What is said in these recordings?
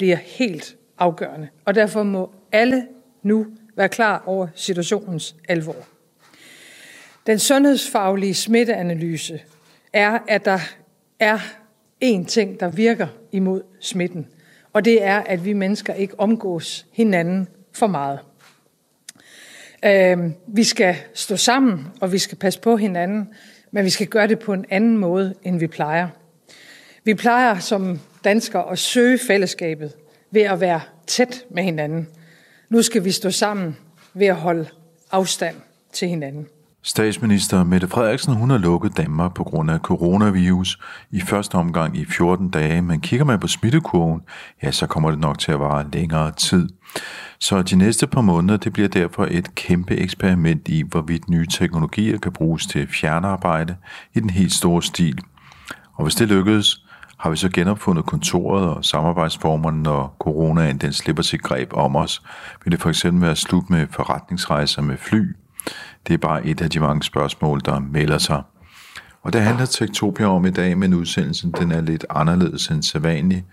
bliver helt afgørende, og derfor må alle nu være klar over situationens alvor. Den sundhedsfaglige smitteanalyse er, at der er én ting, der virker imod smitten, og det er, at vi mennesker ikke omgås hinanden for meget. Øh, vi skal stå sammen, og vi skal passe på hinanden, men vi skal gøre det på en anden måde, end vi plejer. Vi plejer som danskere at søge fællesskabet ved at være tæt med hinanden. Nu skal vi stå sammen ved at holde afstand til hinanden. Statsminister Mette Frederiksen hun har lukket Danmark på grund af coronavirus i første omgang i 14 dage, men kigger man på smittekurven, ja, så kommer det nok til at vare længere tid. Så de næste par måneder, det bliver derfor et kæmpe eksperiment i, hvorvidt nye teknologier kan bruges til fjernarbejde i den helt store stil. Og hvis det lykkedes, har vi så genopfundet kontoret og samarbejdsformerne, når coronaen den slipper sit greb om os? Vil det for eksempel være slut med forretningsrejser med fly? Det er bare et af de mange spørgsmål, der melder sig. Og det handler Tektopia om i dag, men udsendelsen den er lidt anderledes end sædvanlig.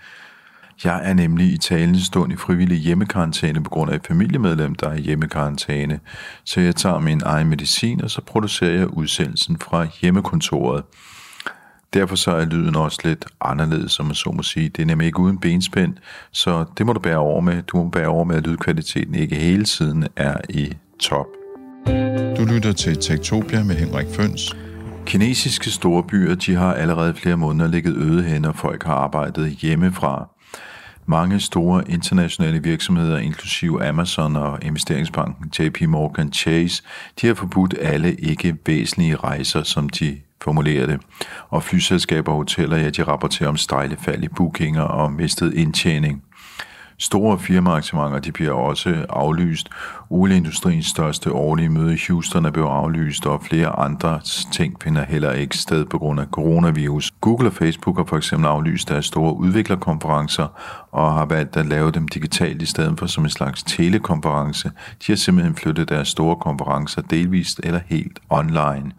Jeg er nemlig i talende stund i frivillig hjemmekarantæne på grund af et familiemedlem, der er i hjemmekarantæne. Så jeg tager min egen medicin, og så producerer jeg udsendelsen fra hjemmekontoret. Derfor så er lyden også lidt anderledes, som man så må sige. Det er nemlig ikke uden benspænd, så det må du bære over med. Du må bære over med, at lydkvaliteten ikke hele tiden er i top. Du lytter til Tektopia med Henrik Føns. Kinesiske storbyer de har allerede flere måneder ligget øde hen, og folk har arbejdet hjemmefra. Mange store internationale virksomheder, inklusive Amazon og investeringsbanken JP Morgan Chase, de har forbudt alle ikke væsentlige rejser, som de formulere det. Og flyselskaber og hoteller, ja, de rapporterer om stejle fald i bookinger og mistet indtjening. Store firmaarrangementer de bliver også aflyst. Olieindustriens største årlige møde i Houston er blevet aflyst, og flere andre ting finder heller ikke sted på grund af coronavirus. Google og Facebook har for eksempel aflyst deres store udviklerkonferencer og har valgt at lave dem digitalt i stedet for som en slags telekonference. De har simpelthen flyttet deres store konferencer delvist eller helt online.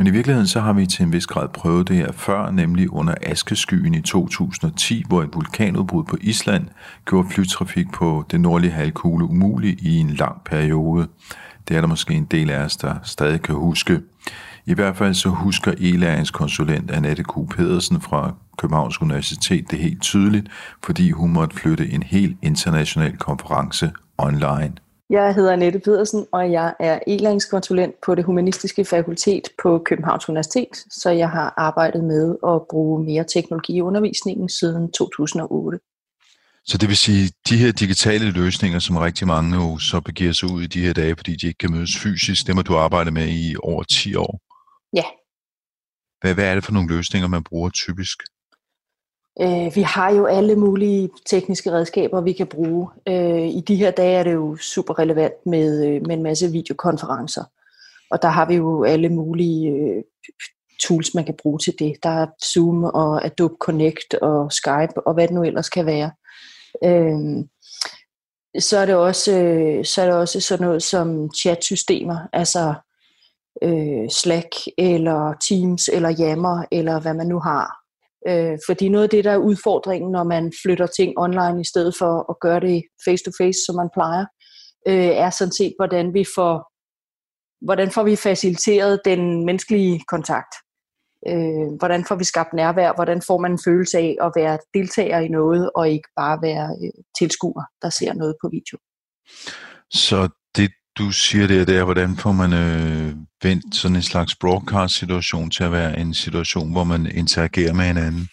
Men i virkeligheden så har vi til en vis grad prøvet det her før, nemlig under askeskyen i 2010, hvor et vulkanudbrud på Island gjorde flytrafik på det nordlige halvkugle umulig i en lang periode. Det er der måske en del af os, der stadig kan huske. I hvert fald så husker e-læringskonsulent Annette Q. Pedersen fra Københavns Universitet det helt tydeligt, fordi hun måtte flytte en helt international konference online. Jeg hedder Annette Pedersen, og jeg er e-læringskonsulent på det humanistiske fakultet på Københavns Universitet, så jeg har arbejdet med at bruge mere teknologi i undervisningen siden 2008. Så det vil sige, de her digitale løsninger, som rigtig mange jo så begiver sig ud i de her dage, fordi de ikke kan mødes fysisk, dem har du arbejdet med i over 10 år. Ja. Hvad, hvad er det for nogle løsninger, man bruger typisk? Øh, vi har jo alle mulige tekniske redskaber, vi kan bruge. Øh, I de her dage er det jo super relevant med, øh, med en masse videokonferencer. Og der har vi jo alle mulige øh, tools, man kan bruge til det. Der er Zoom og Adobe Connect og Skype og hvad det nu ellers kan være. Øh, så er det også øh, så er det også sådan noget som chatsystemer, altså øh, Slack eller Teams eller Yammer eller hvad man nu har. Øh, fordi noget af det, der er udfordringen, når man flytter ting online i stedet for at gøre det face-to-face, som man plejer, øh, er sådan set, hvordan vi får hvordan får vi faciliteret den menneskelige kontakt? Øh, hvordan får vi skabt nærvær? Hvordan får man en følelse af at være deltager i noget, og ikke bare være øh, tilskuer, der ser noget på video? Så det, du siger det, det er, hvordan får man øh, vendt sådan en slags broadcast-situation til at være en situation, hvor man interagerer med hinanden?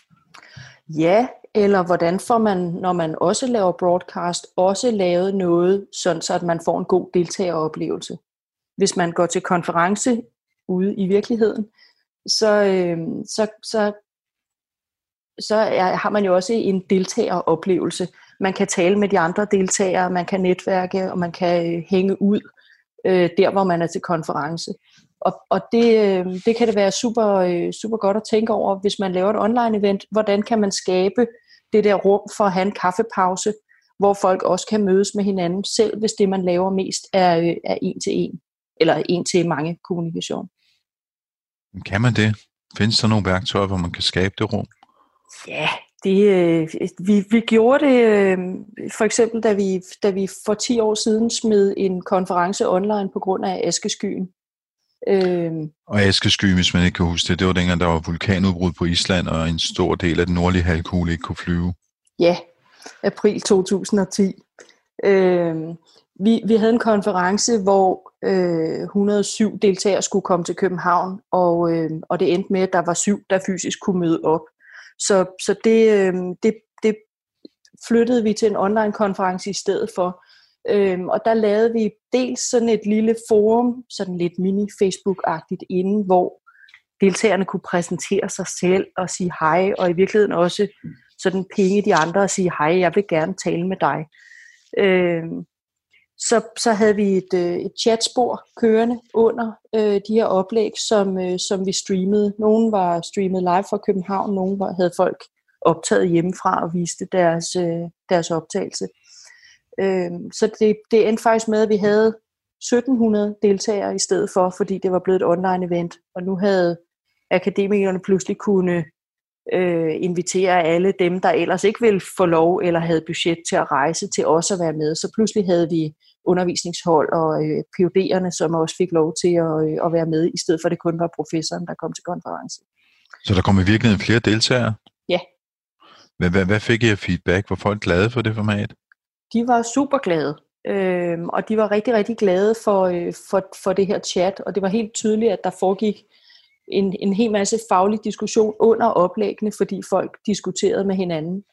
Ja, eller hvordan får man, når man også laver broadcast, også lavet noget, sådan så at man får en god deltageroplevelse. Hvis man går til konference ude i virkeligheden, så, øh, så, så så er, har man jo også en deltageroplevelse. Man kan tale med de andre deltagere, man kan netværke, og man kan øh, hænge ud øh, der, hvor man er til konference. Og, og det, øh, det kan det være super, øh, super godt at tænke over, hvis man laver et online-event. Hvordan kan man skabe det der rum for at have en kaffepause, hvor folk også kan mødes med hinanden, selv hvis det, man laver mest, er, øh, er en til en, eller en til mange kommunikation. Kan man det? Findes der nogle værktøjer, hvor man kan skabe det rum? Ja, det, øh, vi, vi gjorde det øh, for eksempel, da vi, da vi for 10 år siden smed en konference online på grund af askeskyen. Øh, og askesky, hvis man ikke kan huske det, det var dengang, der var vulkanudbrud på Island, og en stor del af den nordlige halvkugle ikke kunne flyve. Ja, april 2010. Øh, vi, vi havde en konference, hvor øh, 107 deltagere skulle komme til København, og, øh, og det endte med, at der var syv, der fysisk kunne møde op. Så, så det, øh, det, det flyttede vi til en online-konference i stedet for. Øhm, og der lavede vi dels sådan et lille forum, sådan lidt mini-Facebook-agtigt inden, hvor deltagerne kunne præsentere sig selv og sige hej, og i virkeligheden også sådan penge de andre og sige hej, jeg vil gerne tale med dig. Øhm, så, så havde vi et, øh, et chatspor kørende under øh, de her oplæg, som, øh, som vi streamede. Nogle var streamet live fra København, nogle var, havde folk optaget hjemmefra og viste deres, øh, deres optagelse. Øh, så det, det endte faktisk med, at vi havde 1700 deltagere i stedet for, fordi det var blevet et online event, og nu havde akademikerne pludselig kunne øh, invitere alle dem, der ellers ikke ville få lov eller havde budget til at rejse, til også at være med. Så pludselig havde vi undervisningshold og øh, PUD'erne, som også fik lov til at, øh, at være med, i stedet for at det kun var professoren, der kom til konferencen. Så der kom i virkeligheden flere deltagere? Ja. Hvad, hvad, hvad fik I af feedback? Var folk glade for det format? De var super glade. Øh, og de var rigtig, rigtig glade for, øh, for, for det her chat, og det var helt tydeligt, at der foregik en, en hel masse faglig diskussion under oplæggene, fordi folk diskuterede med hinanden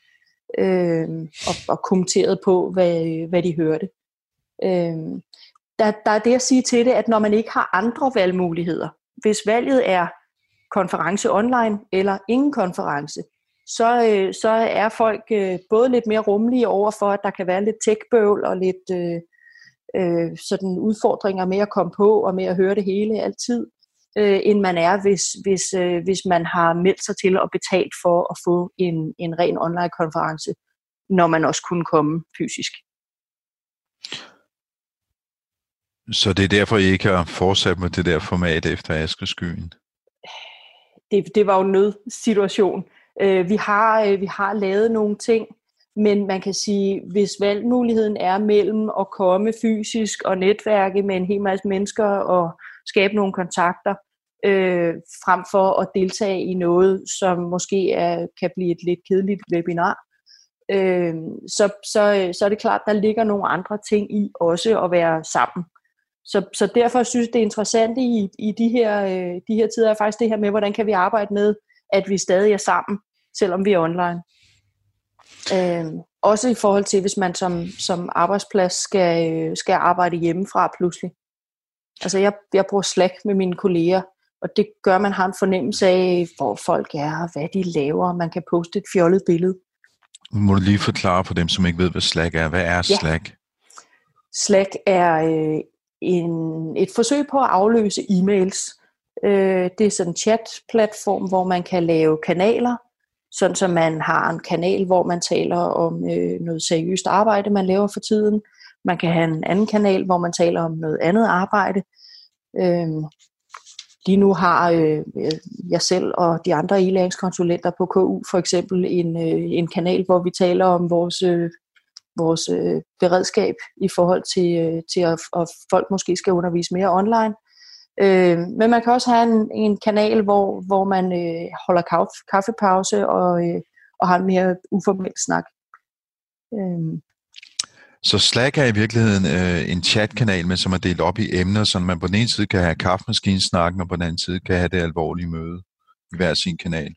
øh, og, og kommenterede på, hvad, hvad de hørte. Øh, der, der er det at sige til det, at når man ikke har andre valgmuligheder, hvis valget er konference online eller ingen konference, så, øh, så er folk øh, både lidt mere rummelige over for, at der kan være lidt tech-bøvl og lidt øh, øh, sådan udfordringer med at komme på og med at høre det hele altid, øh, end man er, hvis, hvis, øh, hvis man har meldt sig til og betalt for at få en, en ren online-konference, når man også kunne komme fysisk. Så det er derfor, I ikke har fortsat med det der format efter Askeskyen? Det, det var jo en nødsituation. Øh, vi, har, øh, vi har lavet nogle ting, men man kan sige, hvis valgmuligheden er mellem at komme fysisk og netværke med en hel masse mennesker og skabe nogle kontakter, øh, frem for at deltage i noget, som måske er, kan blive et lidt kedeligt webinar, øh, så, så, så er det klart, der ligger nogle andre ting i også at være sammen. Så, så derfor synes jeg, det er interessant i, i de, her, øh, de her tider, er faktisk det her med, hvordan kan vi arbejde med, at vi stadig er sammen, selvom vi er online. Øh, også i forhold til, hvis man som, som arbejdsplads skal, øh, skal arbejde hjemmefra pludselig. Altså jeg, jeg bruger Slack med mine kolleger, og det gør, at man har en fornemmelse af, hvor folk er, og hvad de laver, man kan poste et fjollet billede. Må du lige forklare for dem, som ikke ved, hvad Slack er. Hvad er Slack? Ja. Slack er øh, en, et forsøg på at afløse e-mails. Øh, det er sådan en chat-platform, hvor man kan lave kanaler, sådan som man har en kanal, hvor man taler om øh, noget seriøst arbejde, man laver for tiden. Man kan have en anden kanal, hvor man taler om noget andet arbejde. Øh, lige nu har øh, jeg selv og de andre e-læringskonsulenter på KU for eksempel en, øh, en kanal, hvor vi taler om vores, øh, vores øh, beredskab i forhold til, øh, til at, at folk måske skal undervise mere online. Øh, men man kan også have en, en kanal, hvor, hvor man øh, holder kaffe, kaffepause og, øh, og har en mere uformel snak. Øh. Så Slack er i virkeligheden øh, en chatkanal, men som er delt op i emner, så man på den ene side kan have kaffemaskinesnakken, og på den anden side kan have det alvorlige møde i hver sin kanal.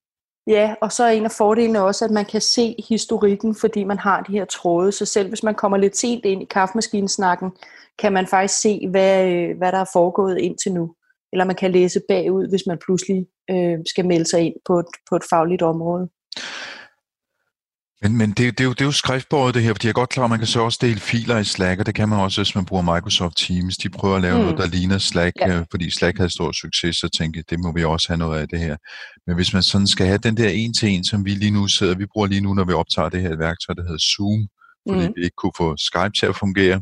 Ja, og så er en af fordelene også, at man kan se historikken, fordi man har de her tråde. Så selv hvis man kommer lidt sent ind i kaffemaskinesnakken, kan man faktisk se, hvad, øh, hvad der er foregået indtil nu. Eller man kan læse bagud, hvis man pludselig øh, skal melde sig ind på et, på et fagligt område. Men, men det, det, er jo, det er jo skriftbordet det her, fordi jeg er godt klar, at man kan så også dele filer i Slack, og det kan man også, hvis man bruger Microsoft Teams. De prøver at lave mm. noget, der ligner Slack, ja. Øh, fordi Slack havde stor succes, så tænkte det må vi også have noget af det her. Men hvis man sådan skal have den der en-til-en, som vi lige nu sidder, vi bruger lige nu, når vi optager det her værktøj, der hedder Zoom, fordi mm. vi ikke kunne få Skype til at fungere.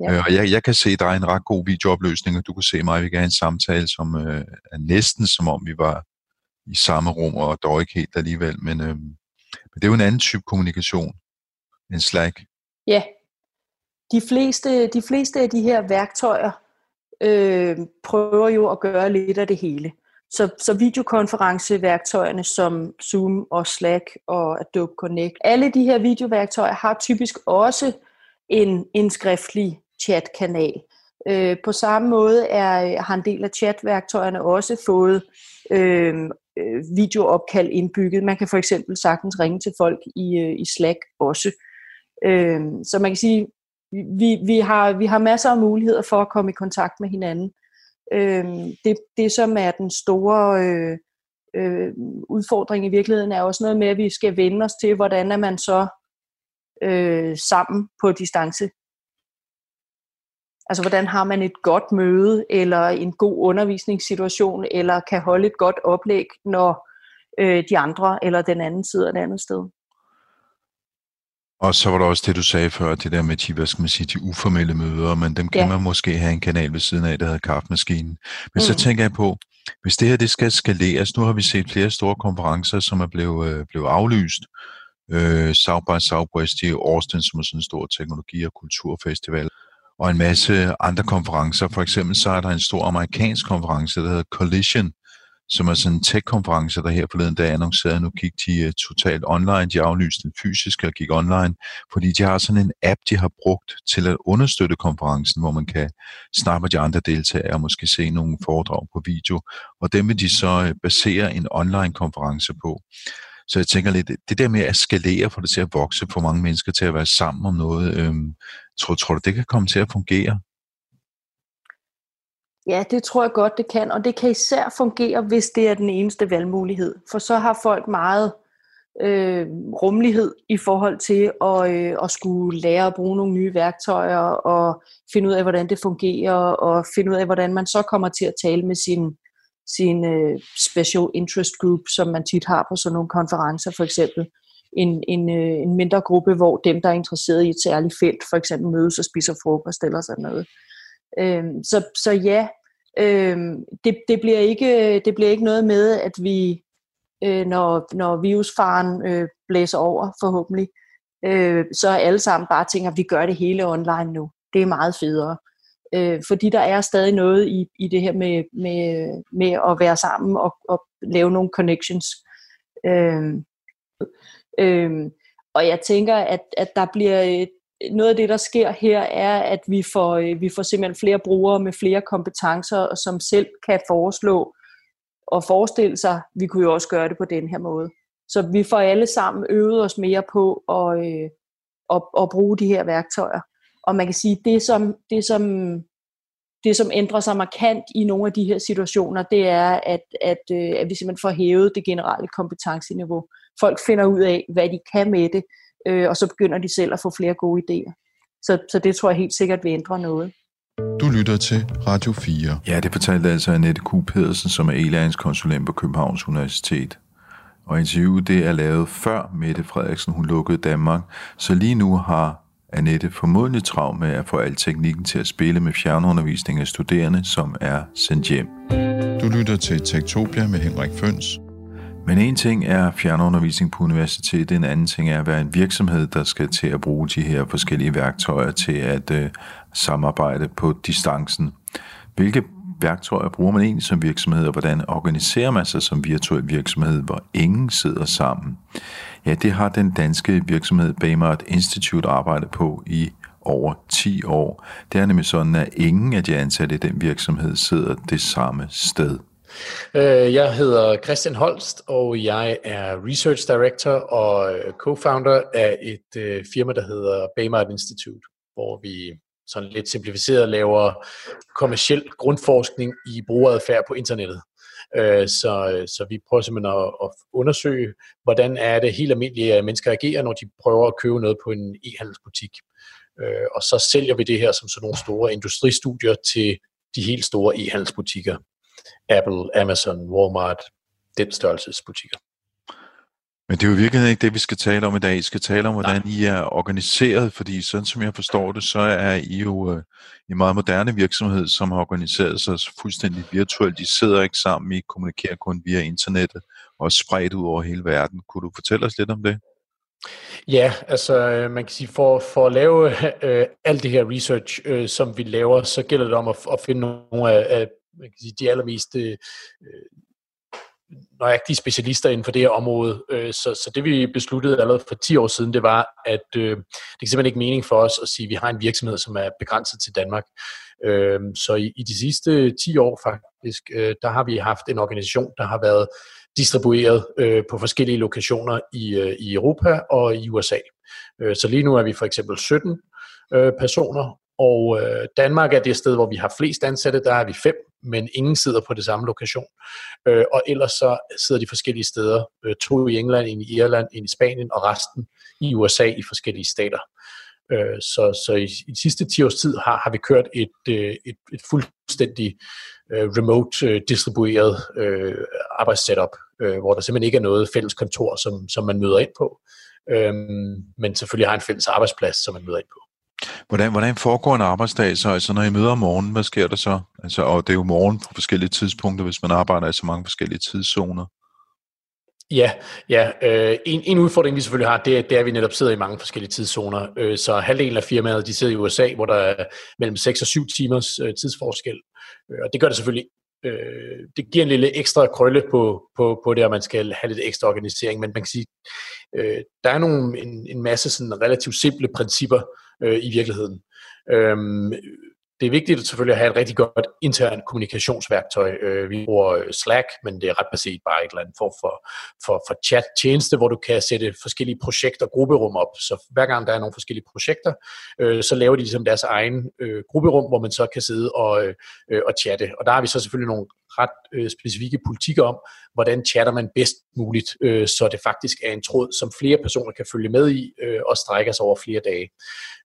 Ja. Øh, og jeg, jeg kan se, at der er en ret god videoopløsning, og du kan se mig, vi kan have en samtale, som øh, er næsten som om vi var i samme rum, og dog ikke helt alligevel, men, øh, men det er jo en anden type kommunikation end Slack. Ja, de fleste, de fleste af de her værktøjer øh, prøver jo at gøre lidt af det hele. Så, så videokonferenceværktøjerne som Zoom og Slack og Adobe Connect, alle de her videoværktøjer har typisk også en, en skriftlig chatkanal. Øh, på samme måde er, har en del af chatværktøjerne også fået øh, øh, videoopkald indbygget. Man kan for eksempel sagtens ringe til folk i, øh, i Slack også. Øh, så man kan sige, vi, vi, har, vi har masser af muligheder for at komme i kontakt med hinanden. Øh, det, det, som er den store øh, øh, udfordring i virkeligheden, er også noget med, at vi skal vende os til, hvordan er man så øh, sammen på distance. Altså, hvordan har man et godt møde, eller en god undervisningssituation, eller kan holde et godt oplæg, når øh, de andre eller den anden sidder et andet sted. Og så var der også det, du sagde før, det der med de, hvad skal man sige, de uformelle møder, men dem kan ja. man måske have en kanal ved siden af, der hedder kaffemaskinen. Men mm. så tænker jeg på, hvis det her det skal skaleres, nu har vi set flere store konferencer, som er blevet, øh, blevet aflyst. Øh, South by Southwest i Austin, som er sådan en stor teknologi- og kulturfestival, og en masse andre konferencer. For eksempel så er der en stor amerikansk konference, der hedder Collision, som er sådan en tech-konference, der her forleden dag annoncerede, nu gik de uh, totalt online, de aflyste den fysiske og gik online, fordi de har sådan en app, de har brugt til at understøtte konferencen, hvor man kan snakke med de andre deltagere og måske se nogle foredrag på video, og dem vil de så uh, basere en online-konference på. Så jeg tænker lidt, det der med at skalere, for det til at vokse, for mange mennesker til at være sammen om noget, øhm, tror, tror du, det kan komme til at fungere? Ja, det tror jeg godt, det kan. Og det kan især fungere, hvis det er den eneste valgmulighed. For så har folk meget øh, rummelighed i forhold til at, øh, at skulle lære at bruge nogle nye værktøjer og finde ud af, hvordan det fungerer og finde ud af, hvordan man så kommer til at tale med sin, sin øh, special interest group, som man tit har på sådan nogle konferencer for eksempel. En, en, øh, en mindre gruppe, hvor dem, der er interesseret i et særligt felt, for eksempel mødes og spiser frokost eller sådan noget. Øh, så, så ja, øh, det, det, bliver ikke, det bliver ikke noget med, at vi, øh, når, når virusfaren øh, blæser over forhåbentlig, øh, så alle sammen bare tænker, at vi gør det hele online nu. Det er meget federe. Øh, fordi der er stadig noget i, i det her med, med, med at være sammen og, og lave nogle connections. Øh, øh, og jeg tænker, at, at der bliver øh, noget af det, der sker her, er, at vi får, øh, vi får simpelthen flere brugere med flere kompetencer, som selv kan foreslå og forestille sig, vi kunne jo også gøre det på den her måde. Så vi får alle sammen øvet os mere på at, øh, at, at bruge de her værktøjer. Og man kan sige, det som, det som, det som ændrer sig markant i nogle af de her situationer, det er, at, at, øh, at vi simpelthen får hævet det generelle kompetenceniveau. Folk finder ud af, hvad de kan med det, øh, og så begynder de selv at få flere gode idéer. Så, så det tror jeg helt sikkert vil ændre noget. Du lytter til Radio 4. Ja, det fortalte altså Annette Q. Pedersen, som er e-læringskonsulent på Københavns Universitet. Og interviewet det er lavet før Mette Frederiksen hun lukkede Danmark, så lige nu har Annette formodentlig travlt med at få al teknikken til at spille med fjernundervisning af studerende, som er sendt hjem. Du lytter til Tektopia med Henrik Føns. Men en ting er fjernundervisning på universitetet, en anden ting er at være en virksomhed, der skal til at bruge de her forskellige værktøjer til at øh, samarbejde på distancen. Hvilke værktøjer bruger man egentlig som virksomhed, og hvordan organiserer man sig som virtuel virksomhed, hvor ingen sidder sammen? Ja, det har den danske virksomhed Baymart Institute arbejdet på i over 10 år. Det er nemlig sådan, at ingen af de ansatte i den virksomhed sidder det samme sted. Øh, jeg hedder Christian Holst, og jeg er Research Director og øh, co-founder af et øh, firma, der hedder Baymart Institute, hvor vi sådan lidt simplificeret laver kommersiel grundforskning i brugeradfærd på internettet. Øh, så, så vi prøver simpelthen at, at undersøge, hvordan er det helt almindelige øh, mennesker agerer, når de prøver at købe noget på en e-handelsbutik. Øh, og så sælger vi det her som sådan nogle store industristudier til de helt store e-handelsbutikker. Apple, Amazon, Walmart, den størrelsesbutikker. Men det er jo virkelig ikke det, vi skal tale om i dag. Vi skal tale om, hvordan Nej. I er organiseret, fordi sådan som jeg forstår det, så er I jo øh, en meget moderne virksomhed, som har organiseret sig fuldstændig virtuelt. I sidder ikke sammen, I kommunikerer kun via internettet og spredt ud over hele verden. Kunne du fortælle os lidt om det? Ja, altså øh, man kan sige, for, for at lave øh, alt det her research, øh, som vi laver, så gælder det om at, at finde nogle af, af man kan sige, de allermest øh, nøjagtige specialister inden for det her område. Øh, så, så det vi besluttede allerede for 10 år siden, det var, at øh, det er simpelthen ikke mening for os at sige, at vi har en virksomhed, som er begrænset til Danmark. Øh, så i, i de sidste 10 år faktisk, øh, der har vi haft en organisation, der har været distribueret øh, på forskellige lokationer i, øh, i Europa og i USA. Øh, så lige nu er vi for eksempel 17 øh, personer, og øh, Danmark er det sted, hvor vi har flest ansatte, der er vi fem, men ingen sidder på det samme lokation. Øh, og ellers så sidder de forskellige steder, øh, to i England, en i Irland, en i Spanien, og resten i USA i forskellige stater. Øh, så, så i, i de sidste 10 års tid har, har vi kørt et, øh, et, et fuldstændig øh, remote øh, distribueret øh, arbejdssetup, øh, hvor der simpelthen ikke er noget fælles kontor, som, som man møder ind på, øh, men selvfølgelig har en fælles arbejdsplads, som man møder ind på. Hvordan, hvordan foregår en arbejdsdag så? Altså når I møder om morgenen, hvad sker der så? Altså, og det er jo morgen på forskellige tidspunkter, hvis man arbejder i så mange forskellige tidszoner. Ja, ja. Øh, en, en udfordring, vi selvfølgelig har, det er, det er, at vi netop sidder i mange forskellige tidszoner. Øh, så halvdelen af firmaet, de sidder i USA, hvor der er mellem 6 og 7 timers øh, tidsforskel. Øh, og det gør det selvfølgelig øh, det giver en lille ekstra krølle på, på, på det, og man skal have lidt ekstra organisering, men man kan sige, øh, der er nogle, en, en masse sådan relativt simple principper øh, i virkeligheden. Øh, det er vigtigt selvfølgelig at have et rigtig godt intern kommunikationsværktøj. Øh, vi bruger øh, Slack, men det er ret baseret bare et eller andet form for, for, for chat-tjeneste, hvor du kan sætte forskellige projekter, grupperum op. Så hver gang der er nogle forskellige projekter, øh, så laver de ligesom deres egen øh, grupperum, hvor man så kan sidde og, øh, og chatte. Og der har vi så selvfølgelig nogle ret øh, specifikke politikker om, hvordan chatter man bedst muligt, øh, så det faktisk er en tråd, som flere personer kan følge med i øh, og strækker sig over flere dage.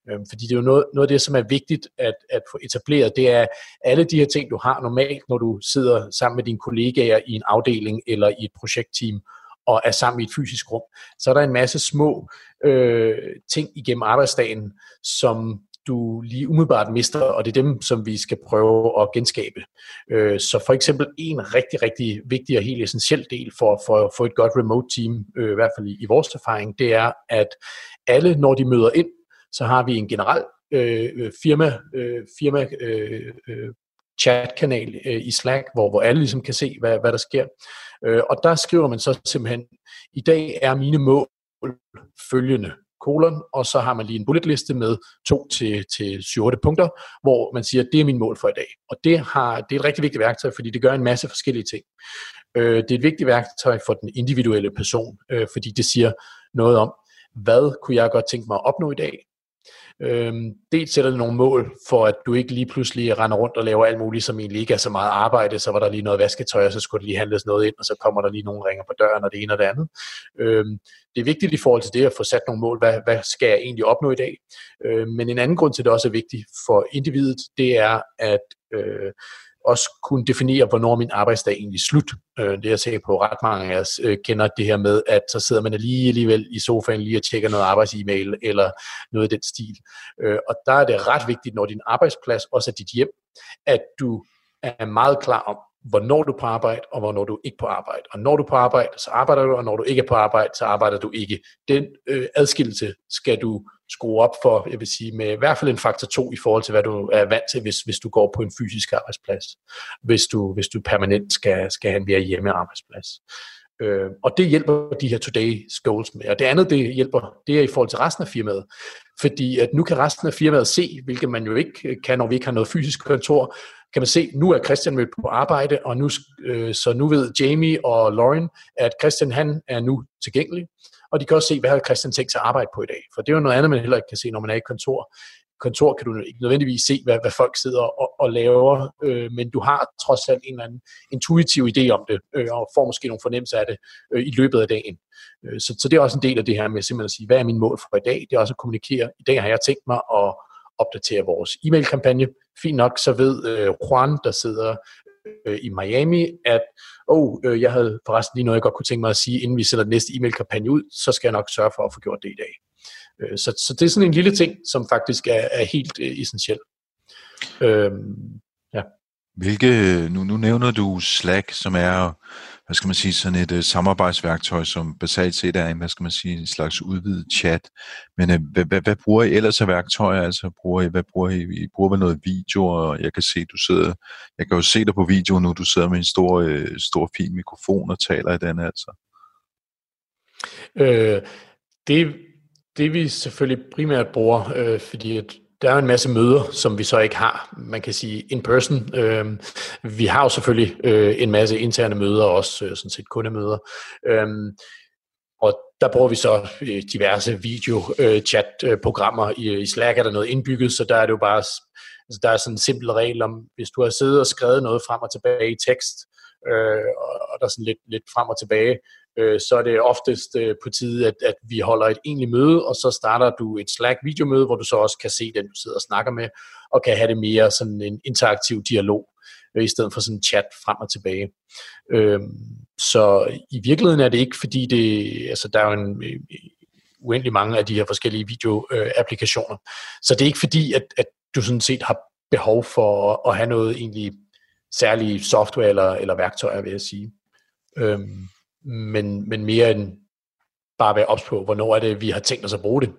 Øh, fordi det er jo noget, noget af det, som er vigtigt at, at få etableret, det er alle de her ting, du har normalt, når du sidder sammen med dine kollegaer i en afdeling eller i et projektteam, og er sammen i et fysisk rum, så er der en masse små øh, ting igennem arbejdsdagen, som du lige umiddelbart mister, og det er dem, som vi skal prøve at genskabe. Øh, så for eksempel en rigtig, rigtig vigtig og helt essentiel del for, for at få et godt remote team, øh, i hvert fald i, vores erfaring, det er, at alle, når de møder ind, så har vi en generel øh, firma, øh, firma øh, øh, chatkanal øh, i Slack, hvor, hvor alle ligesom kan se, hvad, hvad der sker. Øh, og der skriver man så simpelthen, i dag er mine mål følgende kolon, og så har man lige en bulletliste med to til, til 7 punkter, hvor man siger, det er min mål for i dag. Og det, har, det er et rigtig vigtigt værktøj, fordi det gør en masse forskellige ting. Øh, det er et vigtigt værktøj for den individuelle person, øh, fordi det siger noget om, hvad kunne jeg godt tænke mig at opnå i dag? Øhm, dels sætter det nogle mål for, at du ikke lige pludselig render rundt og laver alt muligt, som egentlig ikke er så meget arbejde, så var der lige noget vasketøj, og så skulle der lige handles noget ind, og så kommer der lige nogle ringer på døren, og det ene og det andet. Øhm, det er vigtigt i forhold til det at få sat nogle mål, hvad, hvad skal jeg egentlig opnå i dag? Øhm, men en anden grund til, at det også er vigtigt for individet, det er, at øh, også kunne definere, hvornår min arbejdsdag egentlig slut. Øh, det jeg ser på ret mange af os øh, kender det her med, at så sidder man lige alligevel i sofaen lige og tjekker noget arbejds-e-mail eller noget af den stil. Øh, og der er det ret vigtigt, når din arbejdsplads også er dit hjem, at du er meget klar om, hvornår du er på arbejde, og hvornår du er på arbejde. Og når du er på arbejde, så arbejder du, og når du ikke er på arbejde, så arbejder du ikke. Den øh, adskillelse skal du skrue op for, jeg vil sige, med i hvert fald en faktor 2 i forhold til, hvad du er vant til, hvis, hvis du går på en fysisk arbejdsplads, hvis du, hvis du permanent skal, skal have en mere hjemme arbejdsplads. Øh, og det hjælper de her today goals med. Og det andet, det hjælper, det er i forhold til resten af firmaet. Fordi at nu kan resten af firmaet se, hvilket man jo ikke øh, kan, når vi ikke har noget fysisk kontor, kan man se, nu er Christian mødt på arbejde, og nu, øh, så nu ved Jamie og Lauren, at Christian han er nu tilgængelig, og de kan også se, hvad har Christian tænkt sig at arbejde på i dag. For det er jo noget andet, man heller ikke kan se, når man er i kontor kontor kan du ikke nødvendigvis se, hvad, hvad folk sidder og, og laver, øh, men du har trods alt en eller anden intuitiv idé om det, øh, og får måske nogle fornemmelser af det øh, i løbet af dagen. Øh, så, så det er også en del af det her med simpelthen at sige, hvad er min mål for i dag? Det er også at kommunikere. I dag har jeg tænkt mig at opdatere vores e-mail-kampagne. Fint nok, så ved øh, Juan, der sidder øh, i Miami, at oh, øh, jeg havde forresten lige noget, jeg godt kunne tænke mig at sige, inden vi sætter den næste e-mail-kampagne ud, så skal jeg nok sørge for at få gjort det i dag. Øh, så, så det er sådan en lille ting, som faktisk er, er helt øh, essentiel. Øh, ja. Hvilke, nu, nu nævner du Slack, som er hvad skal man sige, sådan et uh, samarbejdsværktøj, som basalt set er en, hvad skal man sige, en slags udvidet chat. Men uh, hvad, hvad, hvad, bruger I ellers af værktøjer? Altså, bruger I, hvad bruger I? I bruger vel noget video, og jeg kan se, du sidder, jeg kan jo se dig på video nu, du sidder med en stor, uh, stor fin mikrofon og taler i den, altså. Øh, det, det vi selvfølgelig primært bruger, øh, fordi at der er en masse møder, som vi så ikke har, man kan sige in person. Øh, vi har jo selvfølgelig øh, en masse interne møder, også øh, sådan set kundemøder. Øh, og der bruger vi så øh, diverse video-chat-programmer. Øh, øh I, I Slack er der noget indbygget, så der er det jo bare, altså der er sådan en simpel regel om, hvis du har siddet og skrevet noget frem og tilbage i tekst, øh, og der er sådan lidt, lidt frem og tilbage, øh, så er det oftest øh, på tide, at, at vi holder et egentligt møde, og så starter du et Slack-videomøde, hvor du så også kan se den, du sidder og snakker med, og kan have det mere sådan en interaktiv dialog, øh, i stedet for sådan en chat frem og tilbage. Øh, så i virkeligheden er det ikke, fordi det, altså der er jo en, øh, uendelig mange af de her forskellige video-applikationer. Øh, så det er ikke fordi, at, at du sådan set har behov for at, at have noget egentlig særlige software eller, eller værktøjer, vil jeg sige. Øhm, men, men mere end bare være ops på, hvornår er det, vi har tænkt os at bruge det.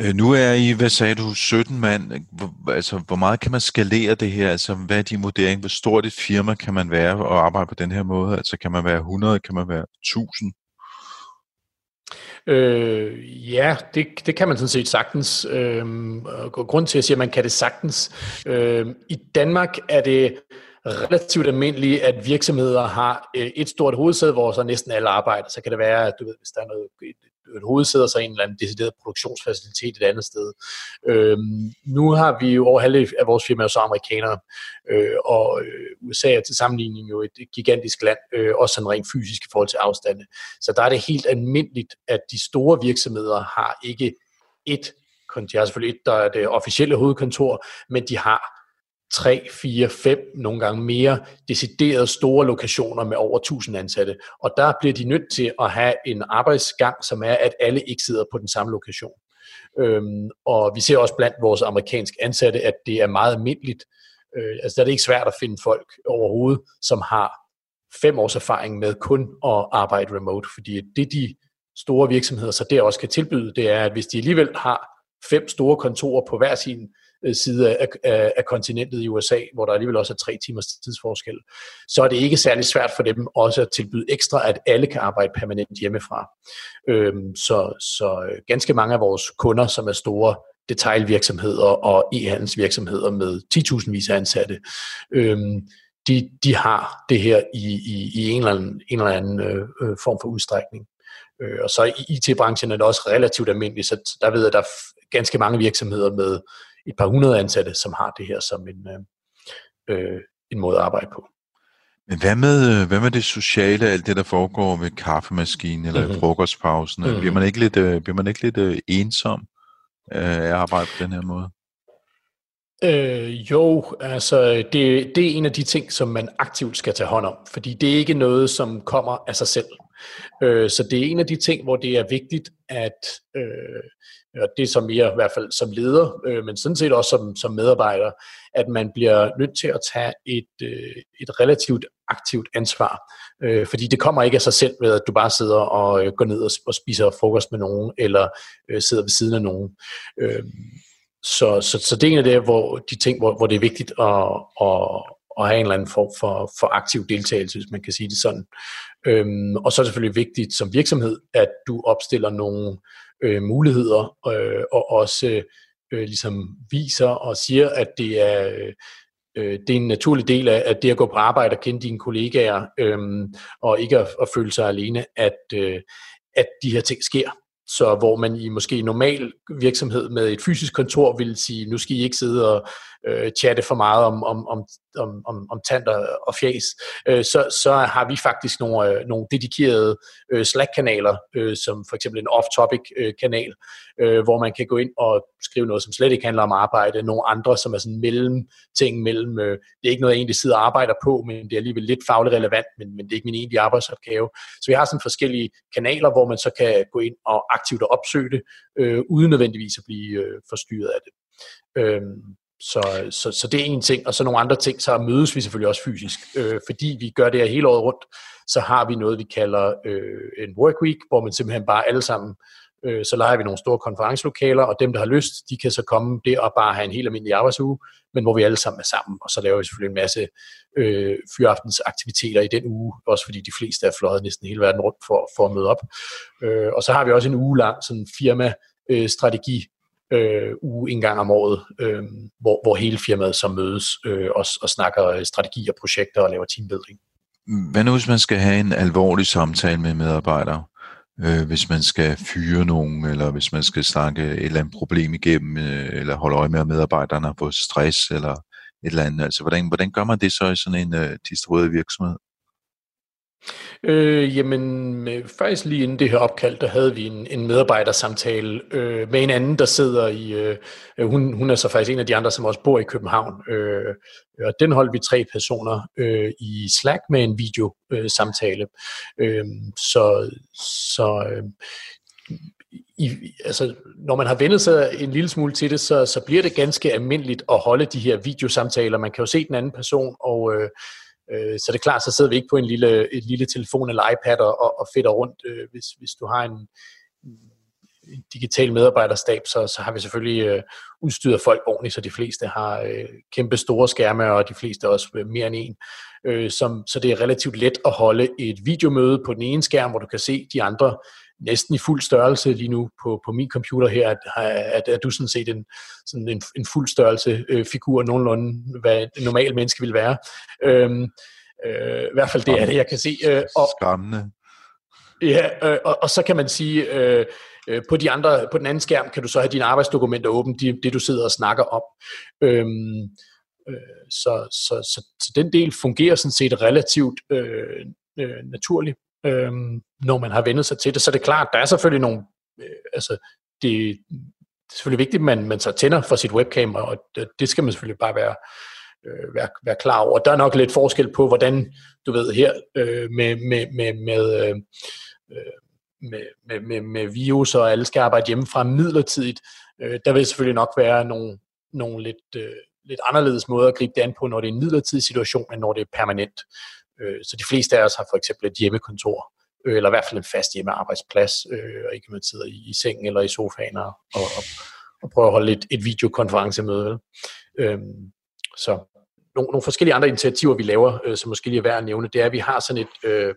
Øh, nu er I, hvad sagde du, 17 mand. Hvor, altså, hvor meget kan man skalere det her? Altså, hvad er din vurdering? Hvor stort et firma kan man være og arbejde på den her måde? Altså, kan man være 100? Kan man være 1000? Øh, ja, det, det kan man sådan set sagtens. Øh, grund til at sige, at man kan det sagtens. Øh, I Danmark er det relativt almindeligt, at virksomheder har øh, et stort hovedsæde, hvor så næsten alle arbejder. Så kan det være, at du ved, hvis der er noget, et, et hovedsæde, så en eller anden decideret produktionsfacilitet et andet sted. Øhm, nu har vi jo over halvdelen af vores firmaer så amerikanere, øh, og øh, USA er til sammenligning jo et gigantisk land, øh, også sådan rent fysisk i forhold til afstande. Så der er det helt almindeligt, at de store virksomheder har ikke et de har selvfølgelig et, der er det officielle hovedkontor, men de har 3, 4, 5, nogle gange mere deciderede store lokationer med over 1000 ansatte. Og der bliver de nødt til at have en arbejdsgang, som er, at alle ikke sidder på den samme lokation. Øhm, og vi ser også blandt vores amerikanske ansatte, at det er meget almindeligt. Øh, altså der er det ikke svært at finde folk overhovedet, som har fem års erfaring med kun at arbejde remote, fordi det de store virksomheder så der også kan tilbyde, det er, at hvis de alligevel har fem store kontorer på hver sin Øh, side af, af, af kontinentet i USA, hvor der alligevel også er tre timers tidsforskel, så er det ikke særlig svært for dem også at tilbyde ekstra, at alle kan arbejde permanent hjemmefra. Øhm, så, så øh, ganske mange af vores kunder, som er store detailvirksomheder og e-handelsvirksomheder med 10.000 vis af ansatte, øhm, de, de har det her i, i, i en eller anden, en eller anden øh, øh form for udstrækning. Øh, og så i IT-branchen er det også relativt almindeligt, så der ved jeg, at der er ganske mange virksomheder med et par hundrede ansatte, som har det her som en, øh, øh, en måde at arbejde på. Men hvad med, hvad med det sociale, alt det der foregår ved kaffemaskinen eller mm-hmm. frokostpausen? Mm-hmm. Bliver man ikke lidt, øh, bliver man ikke lidt øh, ensom øh, af at arbejde på den her måde? Øh, jo, altså det, det er en af de ting, som man aktivt skal tage hånd om, fordi det er ikke noget, som kommer af sig selv. Øh, så det er en af de ting, hvor det er vigtigt, at øh, og det er som mere i hvert fald som leder, øh, men sådan set også som, som medarbejder, at man bliver nødt til at tage et, øh, et relativt aktivt ansvar. Øh, fordi det kommer ikke af sig selv ved, at du bare sidder og øh, går ned og, og spiser frokost med nogen, eller øh, sidder ved siden af nogen. Øh, så, så, så det er en af det, hvor, de ting, hvor, hvor det er vigtigt at, at, at have en eller anden form for, for aktiv deltagelse, hvis man kan sige det sådan. Øhm, og så er det selvfølgelig vigtigt som virksomhed, at du opstiller nogle øh, muligheder, øh, og også øh, ligesom viser og siger, at det er, øh, det er en naturlig del af at det at gå på arbejde og kende dine kollegaer, øh, og ikke at, at føle sig alene, at, øh, at de her ting sker. så hvor man i måske normal virksomhed med et fysisk kontor vil sige, nu skal I ikke sidde og øh, chatte for meget om, om, om, om, om, om tanter og fjæs, øh, så, så har vi faktisk nogle, øh, nogle dedikerede øh, Slack-kanaler, øh, som for eksempel en off-topic-kanal, øh, øh, hvor man kan gå ind og skrive noget, som slet ikke handler om arbejde, nogle andre, som er sådan mellem ting mellem, øh, det er ikke noget, jeg egentlig sidder og arbejder på, men det er alligevel lidt fagligt relevant, men, men det er ikke min egentlige arbejdsopgave. Så vi har sådan forskellige kanaler, hvor man så kan gå ind og aktivt opsøge det, øh, uden nødvendigvis at blive øh, forstyrret af det. Øh, så, så, så det er en ting, og så nogle andre ting, så mødes vi selvfølgelig også fysisk. Øh, fordi vi gør det her hele året rundt, så har vi noget, vi kalder øh, en work week, hvor man simpelthen bare alle sammen, øh, så leger vi nogle store konferencelokaler, og dem, der har lyst, de kan så komme der og bare have en helt almindelig arbejdsuge, men hvor vi alle sammen er sammen, og så laver vi selvfølgelig en masse øh, fyraftensaktiviteter i den uge, også fordi de fleste er fløjet næsten hele verden rundt for, for at møde op. Øh, og så har vi også en uge lang sådan firma øh, strategi øh, uge en gang om året, øh, hvor, hvor hele firmaet så mødes øh, og, og snakker strategi og projekter og laver teambuilding. Hvad nu, hvis man skal have en alvorlig samtale med medarbejdere? Øh, hvis man skal fyre nogen, eller hvis man skal snakke et eller andet problem igennem, øh, eller holde øje med, at medarbejderne har fået stress, eller et eller andet. Altså, hvordan, hvordan gør man det så i sådan en øh, distribueret virksomhed? Øh, jamen, øh, faktisk lige inden det her opkald, der havde vi en, en medarbejdersamtale øh, med en anden, der sidder i, øh, hun, hun er så faktisk en af de andre, som også bor i København, øh, og den holdt vi tre personer øh, i Slack med en videosamtale. Øh, øh, så så øh, i, altså, når man har vendt sig en lille smule til det, så, så bliver det ganske almindeligt at holde de her videosamtaler. Man kan jo se den anden person, og øh, Øh, så det er klart, så sidder vi ikke på en lille, et lille telefon eller iPad og, og fedter rundt. Øh, hvis, hvis du har en, en digital medarbejderstab, så, så har vi selvfølgelig øh, udstyret folk ordentligt, så de fleste har øh, kæmpe store skærme, og de fleste også øh, mere end en. Øh, som, så det er relativt let at holde et videomøde på den ene skærm, hvor du kan se de andre næsten i fuld størrelse lige nu på, på min computer her, at, at, at du sådan set en, sådan en, en fuld størrelse øh, figur, nogenlunde hvad et normalt menneske vil være. Øhm, øh, I hvert fald det er det, jeg kan se. Øh, og, Skræmmende. Ja, øh, og, og så kan man sige, øh, øh, på, de andre, på den anden skærm kan du så have dine arbejdsdokumenter åbent, det, det du sidder og snakker om. Øhm, øh, så, så, så, så den del fungerer sådan set relativt øh, øh, naturligt øhm, når man har vendet sig til det. Så det er klart, der er selvfølgelig nogle, øh, altså det, det er selvfølgelig vigtigt, at man, man så tænder for sit webcam, og det, det skal man selvfølgelig bare være, øh, være, være klar over. Der er nok lidt forskel på, hvordan, du ved, her øh, med, med, med, med, øh, øh, med, med, med, med virus, og alle skal arbejde hjemmefra midlertidigt, øh, der vil selvfølgelig nok være nogle, nogle lidt, øh, lidt anderledes måder at gribe det an på, når det er en midlertidig situation, end når det er permanent. Øh, så de fleste af os har for eksempel et hjemmekontor, øh, eller i hvert fald en fast hjemmearbejdsplads, øh, og ikke man sidder i, i sengen eller i sofaen og, og, og prøver at holde et, et videokonferencemøde. Vel? Øhm, så nogle, nogle forskellige andre initiativer, vi laver, øh, som måske lige er værd at nævne, det er, at vi har sådan et, øh,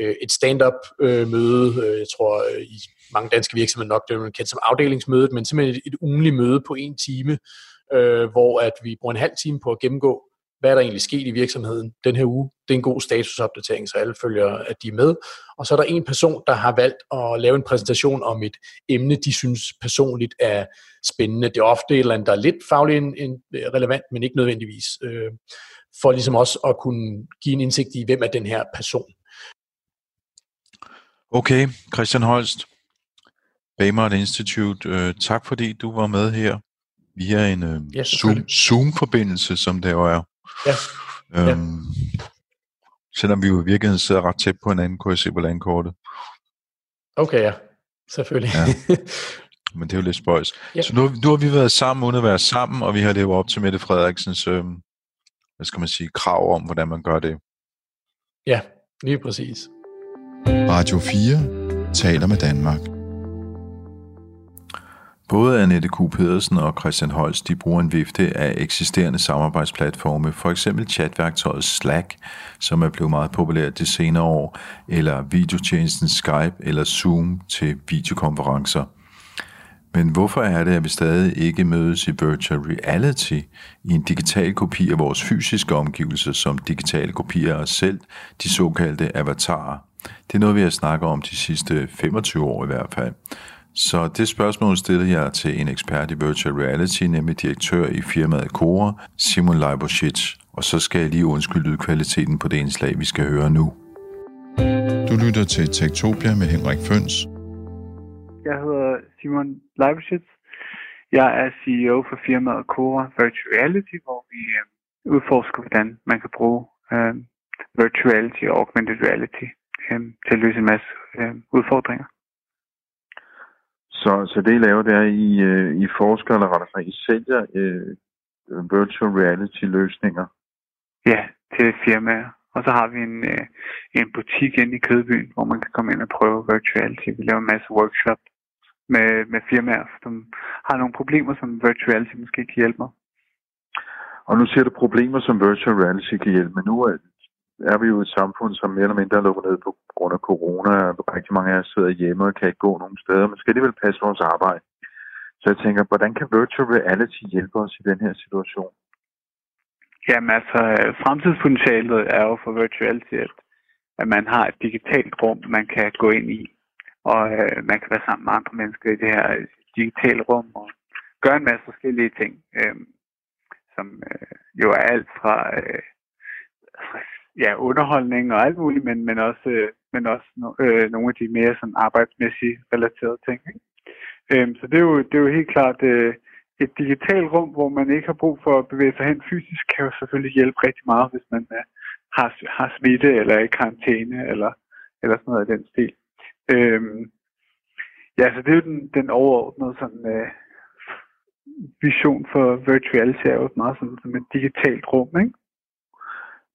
øh et stand-up-møde, øh, øh, jeg tror øh, i mange danske virksomheder nok, det er kendt som afdelingsmødet, men simpelthen et, et ugenligt møde på en time, øh, hvor at vi bruger en halv time på at gennemgå hvad er der egentlig sket i virksomheden den her uge. Det er en god statusopdatering, så alle følger, at de er med. Og så er der en person, der har valgt at lave en præsentation om et emne, de synes personligt er spændende. Det er ofte et eller andet, der er lidt fagligt relevant, men ikke nødvendigvis. Øh, for ligesom også at kunne give en indsigt i, hvem er den her person. Okay, Christian Holst, Baymart Institute, øh, tak fordi du var med her via en øh, ja, Zoom, Zoom-forbindelse, som det jo er. Ja. Øhm, ja. Selvom vi jo i virkeligheden sidder ret tæt på hinanden, kunne jeg se på landkortet. Okay, ja. Selvfølgelig. Ja. Men det er jo lidt spøjs. Ja. Så nu, nu har vi været sammen uden at være sammen, og vi har levet op til Mette Frederiksens, øh, hvad skal man sige, krav om, hvordan man gør det. Ja, lige præcis. Radio 4 taler med Danmark. Både Annette Q. Pedersen og Christian Holst de bruger en vifte af eksisterende samarbejdsplatforme, for eksempel chatværktøjet Slack, som er blevet meget populært de senere år, eller videotjenesten Skype eller Zoom til videokonferencer. Men hvorfor er det, at vi stadig ikke mødes i virtual reality i en digital kopi af vores fysiske omgivelser som digitale kopier af os selv, de såkaldte avatarer? Det er noget, vi har snakket om de sidste 25 år i hvert fald. Så det spørgsmål stillede jeg til en ekspert i virtual reality, nemlig direktør i firmaet Cora, Simon Leiboschic. Og så skal jeg lige undskylde kvaliteten på det indslag, vi skal høre nu. Du lytter til Tektopia med Henrik Føns. Jeg hedder Simon Leiboschic. Jeg er CEO for firmaet Cora Virtual Reality, hvor vi øh, udforsker, hvordan man kan bruge øh, virtual reality og augmented reality øh, til at løse en masse øh, udfordringer. Så, så det I laver, det er, I, øh, I forsker, eller rettere sagt, I sælger øh, virtual reality løsninger? Ja, til firmaer. Og så har vi en, øh, en butik inde i Kødbyen, hvor man kan komme ind og prøve virtual reality. Vi laver en masse workshop med, med firmaer, som har nogle problemer, som virtual reality måske kan hjælpe mig. Og nu ser du problemer, som virtual reality kan hjælpe, men nu er, er vi jo et samfund, som mere eller mindre er lukket ned på grund af corona, og rigtig mange af os sidder hjemme og kan ikke gå nogen steder, men skal alligevel passe vores arbejde. Så jeg tænker, hvordan kan virtual reality hjælpe os i den her situation? Jamen altså, fremtidspotentialet er jo for virtual at, at man har et digitalt rum, man kan gå ind i, og øh, man kan være sammen med andre mennesker i det her digitale rum, og gøre en masse forskellige ting, øh, som øh, jo er alt fra øh, ja, underholdning og alt muligt, men, men også, øh, men også no, øh, nogle af de mere sådan arbejdsmæssige relaterede ting. Ikke? Øhm, så det er, jo, det er jo helt klart øh, et digitalt rum, hvor man ikke har brug for at bevæge sig hen fysisk, kan jo selvfølgelig hjælpe rigtig meget, hvis man øh, har, har smitte eller er i karantæne eller, eller sådan noget af den stil. Øhm, ja, så det er jo den, den overordnede sådan, øh, vision for virtuality er jo meget sådan, som et digitalt rum, ikke?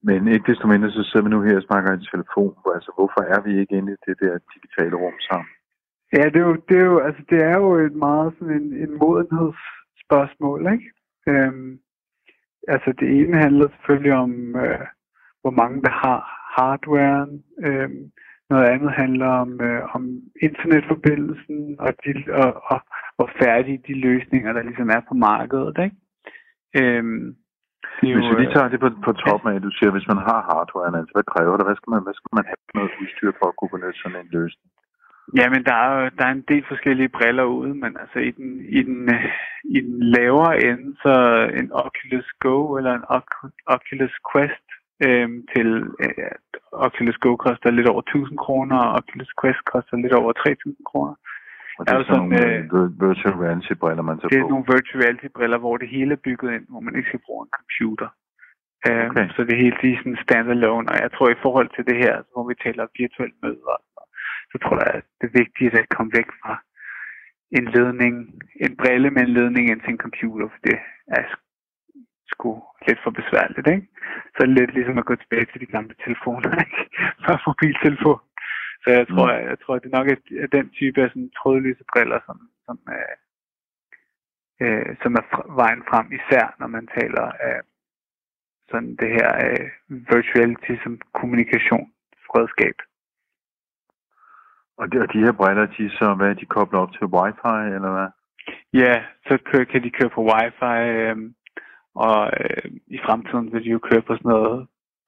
Men ikke desto mindre, så sidder vi nu her og snakker i telefon. Altså, hvorfor er vi ikke inde i det der digitale rum sammen? Ja, det er jo, det er jo, altså, det er jo et meget sådan en, en modenhedsspørgsmål, ikke? Øhm, altså, det ene handler selvfølgelig om, øh, hvor mange der har hardwaren. Øhm, noget andet handler om, øh, om internetforbindelsen og, de, og, og hvor færdige de løsninger, der ligesom er på markedet, ikke? Øhm, jo, hvis vi lige tager det på, på toppen af, du siger, hvis man har hardware, altså hvad kræver det? Hvad skal man, hvad skal man have noget udstyr for at kunne benytte sådan en løsning? Jamen, der er jo der er en del forskellige briller ude, men altså i den, i den, i den lavere ende, så en Oculus Go eller en Oculus Quest øhm, til øh, Oculus Go koster lidt over 1000 kroner, og Oculus Quest koster lidt over 3000 kroner. Og det er, er sådan nogle øh, virtual reality briller, man tager Det er på. nogle virtual reality briller, hvor det hele er bygget ind, hvor man ikke skal bruge en computer. Øhm, Okay. Så det er helt lige sådan standalone, og jeg tror i forhold til det her, hvor vi taler virtuelle møder, så tror jeg, at det er vigtigt at komme væk fra en ledning, en brille med en ledning ind til en computer, for det er sgu lidt for besværligt, ikke? Så er det lidt ligesom at gå tilbage til de gamle telefoner, ikke? Fra mobiltelefon. Så jeg tror, mm. jeg tror, det er nok et, er den type af sådan trådløse briller, som, som, øh, øh, som er vejen frem, især når man taler af sådan det her øh, virtuality som kommunikationsredskab. Og de, og de her briller, de så, hvad er de koblet op til wifi, eller hvad? Ja, så kører, kan de køre på wifi, øh, og øh, i fremtiden vil de jo køre på sådan noget,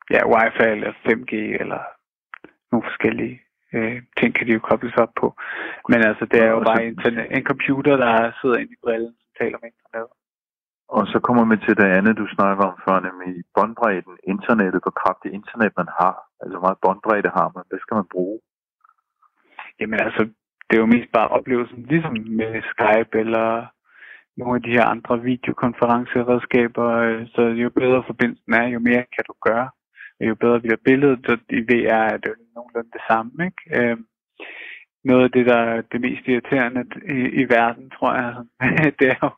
ja, wifi eller 5G, eller nogle forskellige øh, ting kan de jo kobles op på. Men altså, det er jo bare internet, en computer, der sidder inde i brillen, som taler med internet. Og så kommer vi til det andet, du snakker om før, nemlig båndbredden, internettet, hvor kraftigt internet man har. Altså, hvor meget båndbredde har man? Hvad skal man bruge? Jamen altså, det er jo mest bare oplevelsen, ligesom med Skype eller nogle af de her andre videokonferenceredskaber. øh, Så jo bedre forbindelsen er, jo mere kan du gøre. Jo bedre bliver billedet, så i VR er det jo nogenlunde det samme. Ikke? Øh, Noget af det, der er det mest irriterende i, i verden, tror jeg, det er jo,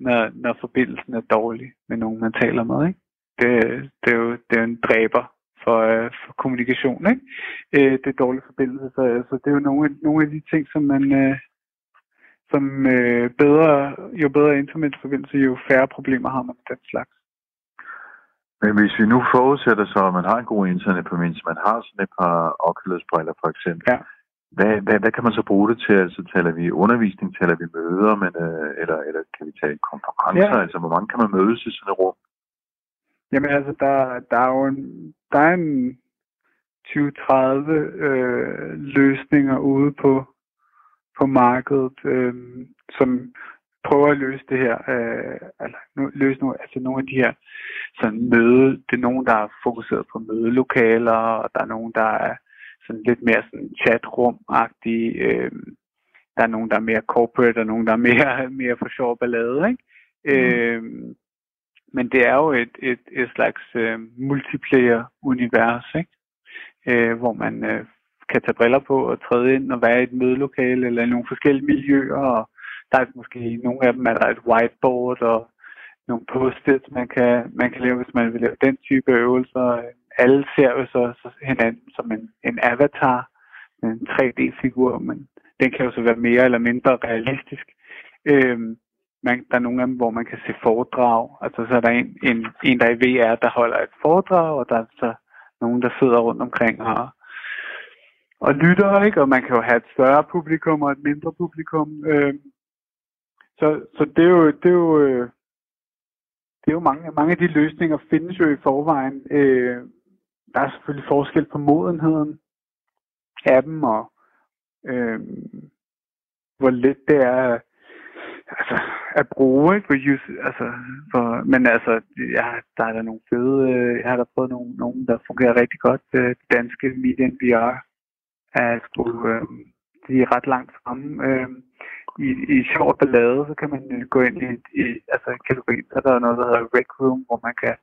når, når forbindelsen er dårlig med nogen, man taler med. Ikke? Det, det, er jo, det er jo en dræber for, øh, for kommunikation. Ikke? Øh, det er dårlige forbindelse, så, så det er jo nogle, nogle af de ting, som man øh, som øh, bedre, jo bedre internetforbindelse, jo færre problemer har man med den slags. Men hvis vi nu forudsætter så, at man har en god internetforbindelse, man har sådan et par Oculus-briller for eksempel, Ja. hvad, hvad, hvad kan man så bruge det til? Altså taler vi undervisning, taler vi møder, men, øh, eller, eller kan vi tale konferencer? Ja. Altså hvor mange kan man mødes i sådan et rum? Jamen altså, der, der er jo en, der er en 20-30 øh, løsninger ude på, på markedet, øh, som prøver at løse det her, øh, eller løse nogle, altså nogle af de her sådan møde, det er nogen, der er fokuseret på mødelokaler, og der er nogen, der er sådan lidt mere sådan chatrum-agtige, øh, der er nogen, der er mere corporate, og nogen, der er mere, mere for sjov ballade, ikke? Mm. Øh, men det er jo et, et, et slags øh, multiplayer-univers, ikke? Øh, hvor man øh, kan tage briller på og træde ind og være i et mødelokale eller i nogle forskellige miljøer, og der er måske nogle af dem, er der et whiteboard og nogle post-its, man kan, man kan lave, hvis man vil lave den type øvelser. Alle ser jo så, så hinanden som en, en avatar, en 3D-figur, men den kan jo så være mere eller mindre realistisk. Øhm, man, der er nogle af dem, hvor man kan se foredrag. Altså så er der en, en, en der er i VR, der holder et foredrag, og der er så nogen, der sidder rundt omkring og, og lytter, ikke? Og man kan jo have et større publikum og et mindre publikum. Øhm, så, så det er jo, det er jo, øh, det er jo mange, mange af de løsninger findes jo i forvejen. Øh, der er selvfølgelig forskel på modenheden af dem, og øh, hvor let det er altså, at bruge, ikke? For use, altså, for, men altså, ja, der er der nogle fede, øh, jeg har da prøvet nogle, nogle der fungerer rigtig godt. Øh, det danske Median VR er sgu, øh, de er ret langt fremme. Øh, i, i sjov ballade, så kan man gå ind i, i altså kategorien, så er der noget, der hedder Rec Room, hvor man kan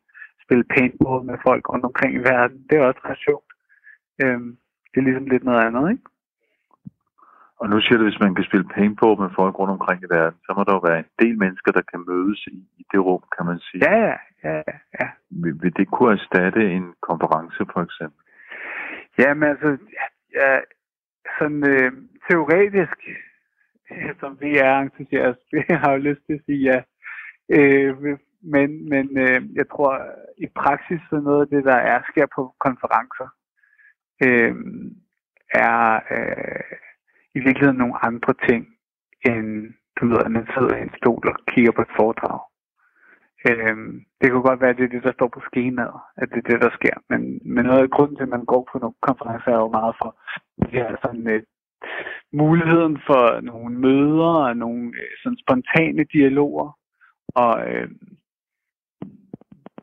spille paintball med folk rundt omkring i verden. Det er også ret sjovt. Øhm, det er ligesom lidt noget andet, ikke? Og nu siger du, hvis man kan spille paintball med folk rundt omkring i verden, så må der jo være en del mennesker, der kan mødes i, i det rum, kan man sige. Ja, ja, ja. ja. Vil, vil det kunne erstatte en konference, for eksempel? Jamen altså, ja, ja, sådan øh, teoretisk som VR-entusiast, jeg har jo lyst til at sige ja. Øh, men men øh, jeg tror, i praksis så noget af det, der er sker på konferencer, øh, er øh, i virkeligheden nogle andre ting, end du ved, at man sidder i en stol og kigger på et foredrag. Øh, det kan godt være, at det er det, der står på skemaet, at det er det, der sker. Men, men noget af grunden til, at man går på nogle konferencer, er jo meget for det her sådan et muligheden for nogle møder og nogle øh, sådan spontane dialoger. Og øh,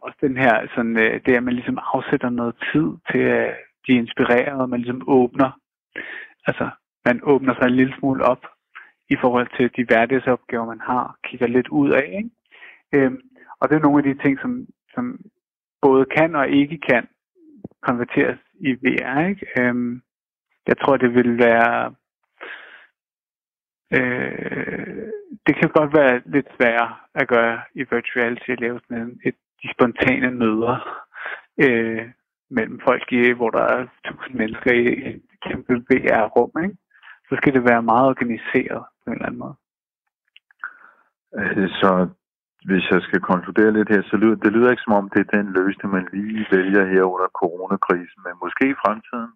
også den her, sådan, øh, det at man ligesom afsætter noget tid til at de inspireret, og man ligesom åbner, altså man åbner sig en lille smule op i forhold til de hverdagsopgaver, man har, kigger lidt ud af. Ikke? Øhm, og det er nogle af de ting, som, som både kan og ikke kan konverteres i VR. Ikke? Øhm, jeg tror, det vil være Øh, det kan godt være lidt sværere at gøre i virtuality at lave sådan et, de spontane møder øh, mellem folk, i, hvor der er tusind mennesker i et kæmpe VR-rum. Ikke? Så skal det være meget organiseret på en eller anden måde. Så hvis jeg skal konkludere lidt her, så lyder det lyder ikke som om, det er den løsning, man lige vælger her under coronakrisen, men måske i fremtiden?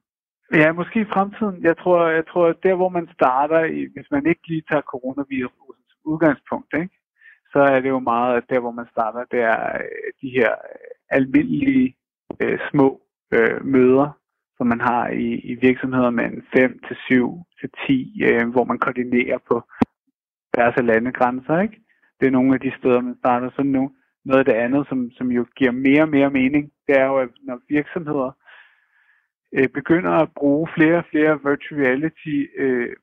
Ja, måske i fremtiden. Jeg tror, jeg tror der hvor man starter, hvis man ikke lige tager coronavirusens udgangspunkt, ikke? så er det jo meget, at der hvor man starter, det er øh, de her øh, almindelige øh, små øh, møder, som man har i, i virksomheder med 5 til 7 til 10, øh, hvor man koordinerer på deres landegrænser. Ikke? Det er nogle af de steder, man starter. sådan nu noget af det andet, som, som jo giver mere og mere mening, det er jo, at når virksomheder øh, begynder at bruge flere og flere virtual reality øh,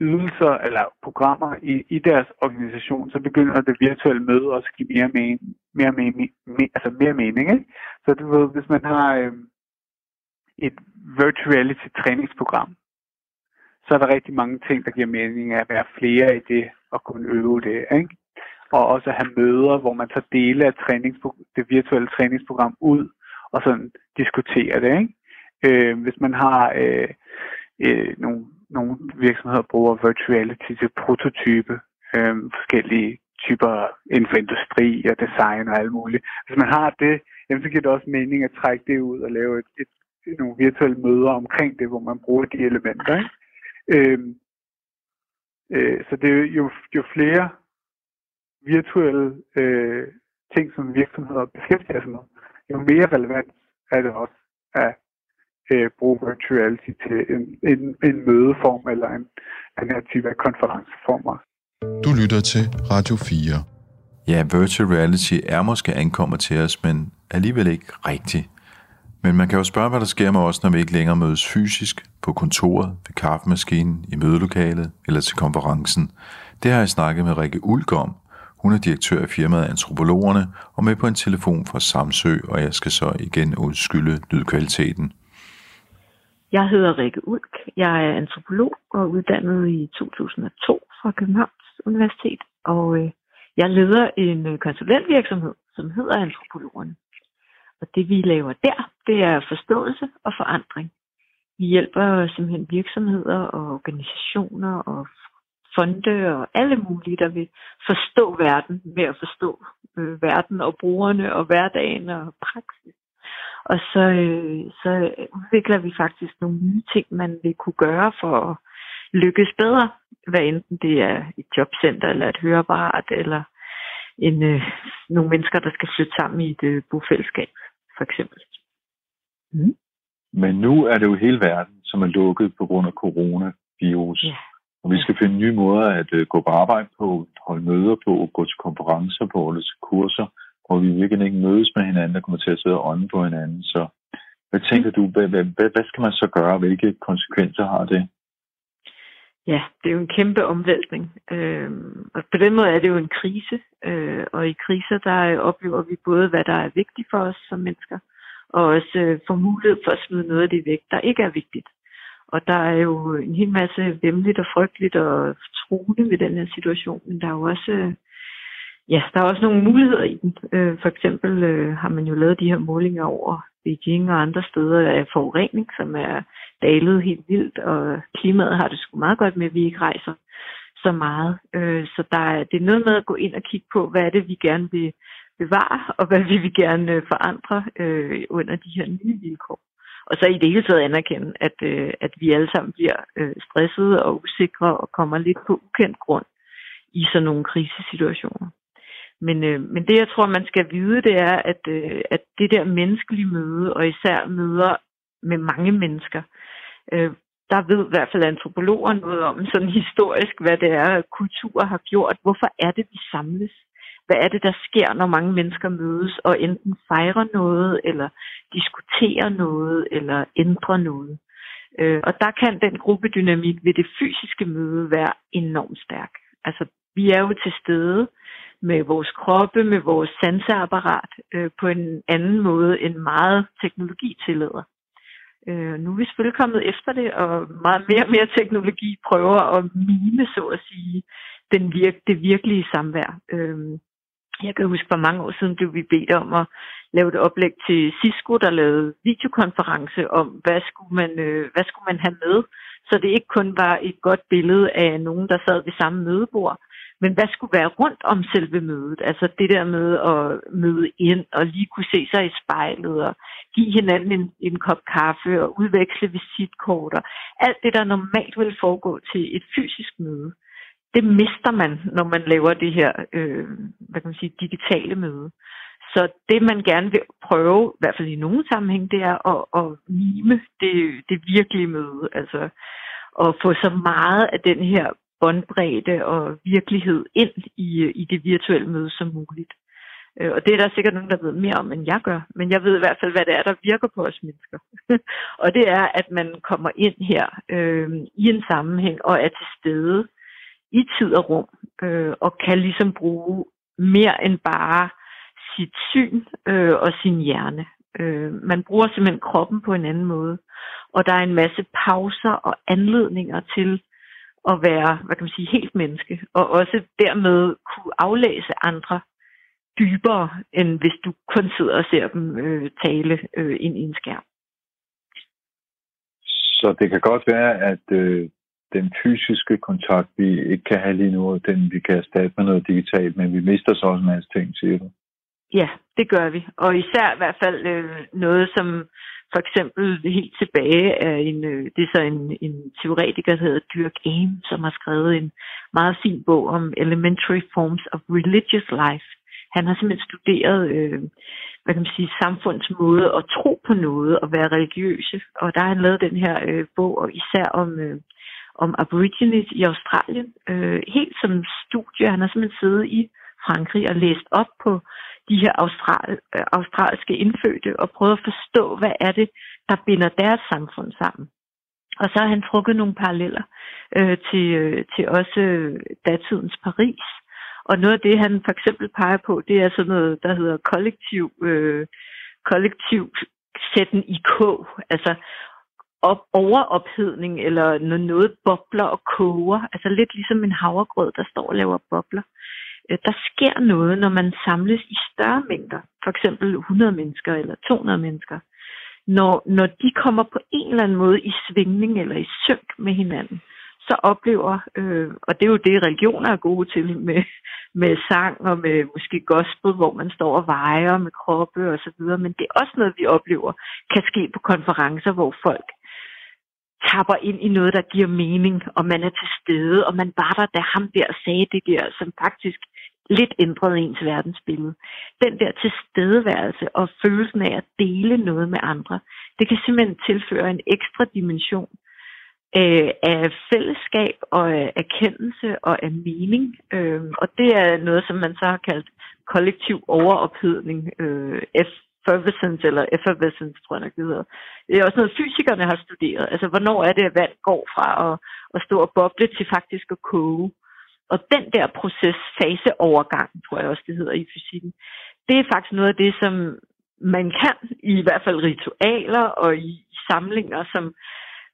ydelser eller programmer i, i deres organisation, så begynder det virtuelle møde også at give mere mening, mere, mening, mere, altså mere mening. Ikke? Så du ved, hvis man har øh, et virtual reality træningsprogram, så er der rigtig mange ting, der giver mening at være flere i det og kunne øve det. Ikke? Og også at have møder, hvor man tager dele af det virtuelle træningsprogram ud og sådan diskutere det. Ikke? Øh, hvis man har øh, øh, nogle, nogle virksomheder bruger virtuality til prototype, øh, forskellige typer inden for industri og design og alt muligt. Hvis man har det, jamen, så giver det også mening at trække det ud og lave et, et, nogle virtuelle møder omkring det, hvor man bruger de elementer. Ikke? Øh, øh, så det er jo, jo flere virtuelle øh, ting, som virksomheder beskæftiger sig med, jo mere relevant er det også at øh, bruge virtual reality til en, en, en mødeform eller en, en her type af konferenceformer. Du lytter til Radio 4. Ja, virtual reality er måske ankommet til os, men alligevel ikke rigtigt. Men man kan jo spørge, hvad der sker med os, når vi ikke længere mødes fysisk, på kontoret, ved kaffemaskinen, i mødelokalet eller til konferencen. Det har jeg snakket med Rikke Ulk om. Hun er direktør i firmaet Antropologerne og med på en telefon fra Samsø, og jeg skal så igen udskylde lydkvaliteten. Jeg hedder Rikke Ulk. Jeg er antropolog og uddannet i 2002 fra Københavns Universitet, og øh, jeg leder en øh, konsulentvirksomhed, som hedder Antropologerne. Og det vi laver der, det er forståelse og forandring. Vi hjælper simpelthen virksomheder og organisationer og fonde og alle mulige, der vil forstå verden med at forstå øh, verden og brugerne og hverdagen og praksis. Og så, øh, så udvikler vi faktisk nogle nye ting, man vil kunne gøre for at lykkes bedre, hvad enten det er et jobcenter eller et høreapparat eller en, øh, nogle mennesker, der skal flytte sammen i et øh, bofællesskab, for eksempel. Mm. Men nu er det jo hele verden, som er lukket på grund af coronavirus. Ja. Og vi skal finde nye måder at øh, gå på arbejde på, holde møder på, gå til konferencer på, holde til kurser, hvor vi virkelig ikke mødes med hinanden, der kommer til at sidde og ånde på hinanden. Så hvad tænker du, hvad, hvad, hvad skal man så gøre? Hvilke konsekvenser har det? Ja, det er jo en kæmpe omvæltning. Øh, og på den måde er det jo en krise. Øh, og i kriser, der oplever vi både, hvad der er vigtigt for os som mennesker, og også øh, får mulighed for at smide noget af det væk, der ikke er vigtigt. Og der er jo en hel masse vemmeligt og frygteligt og truende ved den her situation, men der er jo også, øh, ja, der er også nogle muligheder i den. Øh, for eksempel øh, har man jo lavet de her målinger over Beijing og andre steder af forurening, som er dalet helt vildt, og klimaet har det sgu meget godt med, at vi ikke rejser så meget. Øh, så der er, det er noget med at gå ind og kigge på, hvad er det, vi gerne vil bevare, og hvad vil vi gerne øh, forandre øh, under de her nye vilkår. Og så i det hele taget anerkende, at, øh, at vi alle sammen bliver øh, stressede og usikre og kommer lidt på ukendt grund i sådan nogle krisesituationer. Men, øh, men det, jeg tror, man skal vide, det er, at, øh, at det der menneskelige møde, og især møder med mange mennesker, øh, der ved i hvert fald antropologer noget om sådan historisk, hvad det er, kultur har gjort. Hvorfor er det, vi samles? Hvad er det, der sker, når mange mennesker mødes og enten fejrer noget, eller diskuterer noget, eller ændrer noget. Øh, og der kan den gruppedynamik ved det fysiske møde være enormt stærk. Altså, vi er jo til stede med vores kroppe, med vores sanseapparat, øh, på en anden måde end meget teknologi tillader. Øh, nu er vi selvfølgelig kommet efter det, og meget mere og mere teknologi prøver at mime, så at sige, den virk, det virkelige samvær. Øh, jeg kan huske, for mange år siden blev vi bedt om at lave et oplæg til Cisco, der lavede videokonference om, hvad skulle man, øh, hvad skulle man have med, så det ikke kun var et godt billede af nogen, der sad ved samme mødebord, men hvad skulle være rundt om selve mødet? Altså det der med at møde ind og lige kunne se sig i spejlet og give hinanden en, en kop kaffe og udveksle visitkort og alt det, der normalt vil foregå til et fysisk møde det mister man, når man laver det her øh, hvad kan man sige, digitale møde. Så det, man gerne vil prøve, i hvert fald i nogle sammenhæng, det er at, at mime det, det virkelige møde. Altså at få så meget af den her båndbredde og virkelighed ind i, i det virtuelle møde som muligt. Øh, og det er der sikkert nogen, der ved mere om, end jeg gør. Men jeg ved i hvert fald, hvad det er, der virker på os mennesker. og det er, at man kommer ind her øh, i en sammenhæng og er til stede i tid og rum, øh, og kan ligesom bruge mere end bare sit syn øh, og sin hjerne. Øh, man bruger simpelthen kroppen på en anden måde, og der er en masse pauser og anledninger til at være, hvad kan man sige, helt menneske, og også dermed kunne aflæse andre dybere, end hvis du kun sidder og ser dem øh, tale øh, ind i en skærm. Så det kan godt være, at øh, den fysiske kontakt, vi ikke kan have lige nu, den vi kan erstatte med noget digitalt, men vi mister så også en masse ting, siger du? Ja, det gør vi. Og især i hvert fald øh, noget, som for eksempel helt tilbage af en, øh, det er så en, en teoretiker, der hedder Dirk Aim, som har skrevet en meget fin bog om Elementary Forms of Religious Life. Han har simpelthen studeret, øh, hvad kan man sige, samfunds måde at tro på noget og være religiøse. Og der har han lavet den her øh, bog, og især om, øh, om aborigines i Australien. Øh, helt som studie. Han har simpelthen siddet i Frankrig og læst op på de her austral, øh, australske indfødte og prøvet at forstå, hvad er det, der binder deres samfund sammen. Og så har han trukket nogle paralleller øh, til, øh, til også øh, datidens Paris. Og noget af det, han for eksempel peger på, det er sådan noget, der hedder kollektiv, øh, kollektiv sætten i K. Altså op, overophedning, eller når noget bobler og koger. Altså lidt ligesom en havregrød, der står og laver bobler. Øh, der sker noget, når man samles i større mængder. For eksempel 100 mennesker eller 200 mennesker når, når de kommer på en eller anden måde i svingning eller i synk med hinanden, så oplever, øh, og det er jo det, religioner er gode til med, med sang og med måske gospel, hvor man står og vejer med kroppe og så videre, men det er også noget, vi oplever kan ske på konferencer, hvor folk tapper ind i noget, der giver mening, og man er til stede, og man var der, da ham der sagde det der, som faktisk lidt ændrede ens verdensbillede. Den der tilstedeværelse og følelsen af at dele noget med andre, det kan simpelthen tilføre en ekstra dimension øh, af fællesskab og af erkendelse og af mening. Øh, og det er noget, som man så har kaldt kollektiv overophedning, øh, effervescence eller effervescence, tror jeg nok det hedder. Det er også noget, fysikerne har studeret. Altså, hvornår er det, at vand går fra at, at stå og boble til faktisk at koge? Og den der proces, faseovergang, tror jeg også, det hedder i fysikken, det er faktisk noget af det, som man kan, i hvert fald ritualer og i samlinger, som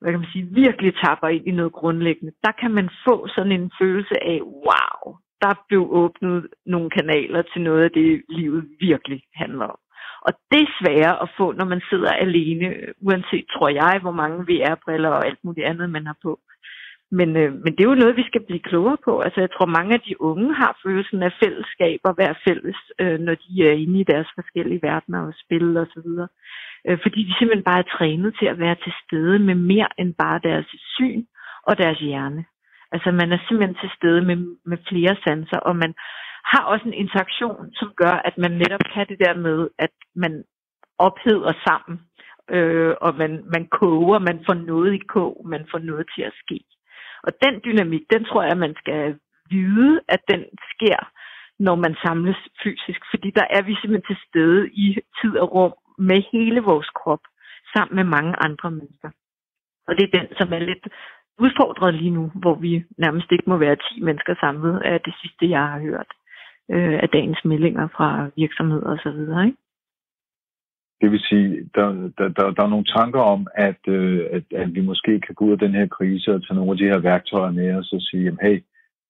hvad kan man sige, virkelig tapper ind i noget grundlæggende. Der kan man få sådan en følelse af, wow, der blev åbnet nogle kanaler til noget af det, livet virkelig handler om. Og det er sværere at få, når man sidder alene, uanset, tror jeg, hvor mange VR-briller og alt muligt andet, man har på. Men, øh, men det er jo noget, vi skal blive klogere på. Altså, jeg tror, mange af de unge har følelsen af fællesskab og være fælles, øh, når de er inde i deres forskellige verdener og spil og så videre. Øh, fordi de simpelthen bare er trænet til at være til stede med mere end bare deres syn og deres hjerne. Altså, man er simpelthen til stede med, med flere sanser, og man har også en interaktion, som gør, at man netop kan det der med, at man opheder sammen, øh, og man, man koger, man får noget i kog, man får noget til at ske. Og den dynamik, den tror jeg, man skal vide, at den sker, når man samles fysisk. Fordi der er vi simpelthen til stede i tid og rum med hele vores krop, sammen med mange andre mennesker. Og det er den, som er lidt udfordret lige nu, hvor vi nærmest ikke må være 10 mennesker samlet, af det sidste, jeg har hørt øh, af dagens meldinger fra virksomheder osv. Ikke? Det vil sige, der, der, der, der er nogle tanker om, at, øh, at, at vi måske kan gå ud af den her krise og tage nogle af de her værktøjer med os og sige, jamen, hey,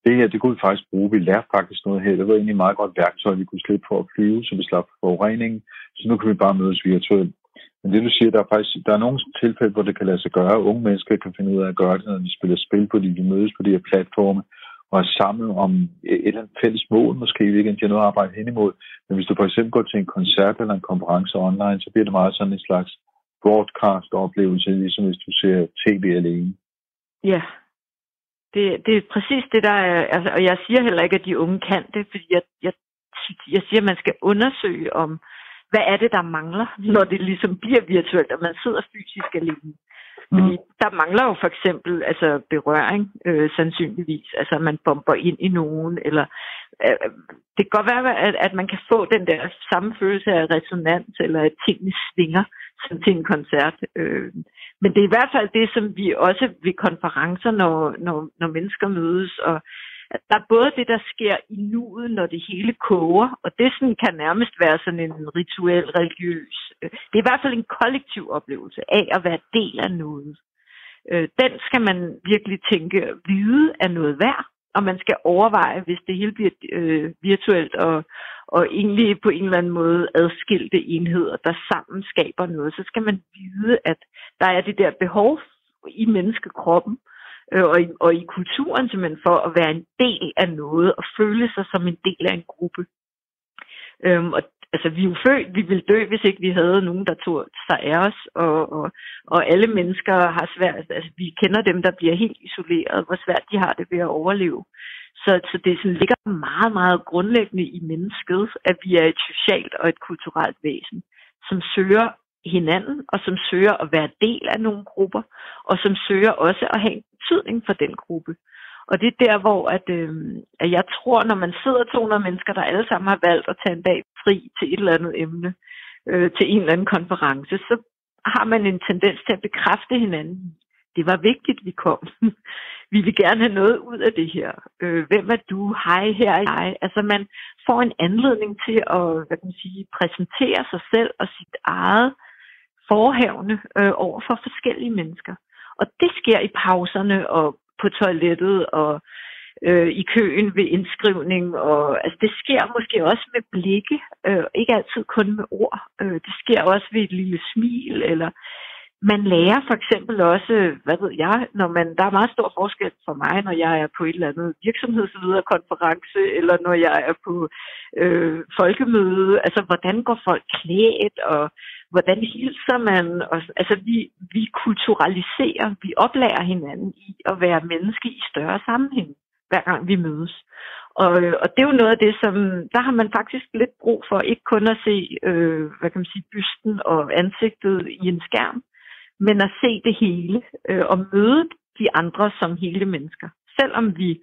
det her, det kunne vi faktisk bruge. Vi lærte faktisk noget her. Det var egentlig et meget godt værktøj, vi kunne slippe for at flyve, så vi slap for forureningen. Så nu kan vi bare mødes virtuelt. Men det du siger, der er faktisk der er nogle tilfælde, hvor det kan lade sig gøre. Unge mennesker kan finde ud af at gøre det, når de spiller spil på de, de mødes på de her platforme og er sammen om et eller andet fælles mål, måske vi ikke har noget at arbejde hen imod. Men hvis du for eksempel går til en koncert eller en konference online, så bliver det meget sådan en slags broadcast-oplevelse, ligesom hvis du ser tv alene. Ja, det, det er præcis det, der er... Altså, og jeg siger heller ikke, at de unge kan det, fordi jeg, jeg, jeg siger, at man skal undersøge om, hvad er det, der mangler, når det ligesom bliver virtuelt, og man sidder fysisk alene. Fordi mm. der mangler jo for eksempel altså berøring, øh, sandsynligvis. Altså man bomber ind i nogen, eller øh, det kan godt være, at, at man kan få den der samme følelse af resonans, eller at tingene svinger som til en koncert. Øh, men det er i hvert fald det, som vi også ved konferencer, når, når, når mennesker mødes, og der er både det, der sker i nuet, når det hele koger, og det sådan kan nærmest være sådan en rituel, religiøs. Øh, det er i hvert fald en kollektiv oplevelse af at være del af noget. Øh, den skal man virkelig tænke, vide af noget værd, og man skal overveje, hvis det hele bliver øh, virtuelt og, og egentlig på en eller anden måde adskilte enheder, der sammen skaber noget, så skal man vide, at der er det der behov i menneskekroppen, øh, Øh, og, i, og i kulturen simpelthen for at være en del af noget og føle sig som en del af en gruppe. Øhm, og altså vi er jo født, vi vil dø, hvis ikke vi havde nogen, der tog sig af os, og, og, og alle mennesker har svært, altså vi kender dem, der bliver helt isoleret, hvor svært de har det ved at overleve. Så, så det sådan ligger meget, meget grundlæggende i mennesket, at vi er et socialt og et kulturelt væsen, som søger hinanden, og som søger at være del af nogle grupper, og som søger også at have en betydning for den gruppe. Og det er der, hvor at, øh, at jeg tror, når man sidder 200 mennesker, der alle sammen har valgt at tage en dag fri til et eller andet emne, øh, til en eller anden konference, så har man en tendens til at bekræfte hinanden. Det var vigtigt, vi kom. vi vil gerne have noget ud af det her. Øh, hvem er du? Hej, her er jeg. Altså man får en anledning til at hvad kan man sige, præsentere sig selv og sit eget forhævne øh, over for forskellige mennesker. Og det sker i pauserne og på toilettet og øh, i køen ved indskrivning. Og, altså, det sker måske også med blikke, øh, ikke altid kun med ord. Øh, det sker også ved et lille smil, eller man lærer for eksempel også, hvad ved jeg, når man, der er meget stor forskel for mig, når jeg er på et eller andet virksomhedslederkonference, eller når jeg er på øh, folkemøde, altså hvordan går folk klædt, og hvordan hilser man? Og, altså, vi, vi kulturaliserer, vi oplærer hinanden i at være menneske i større sammenhæng, hver gang vi mødes. Og, og det er jo noget af det, som, der har man faktisk lidt brug for, ikke kun at se, øh, hvad kan man sige, bysten og ansigtet i en skærm, men at se det hele øh, og møde de andre som hele mennesker. Selvom vi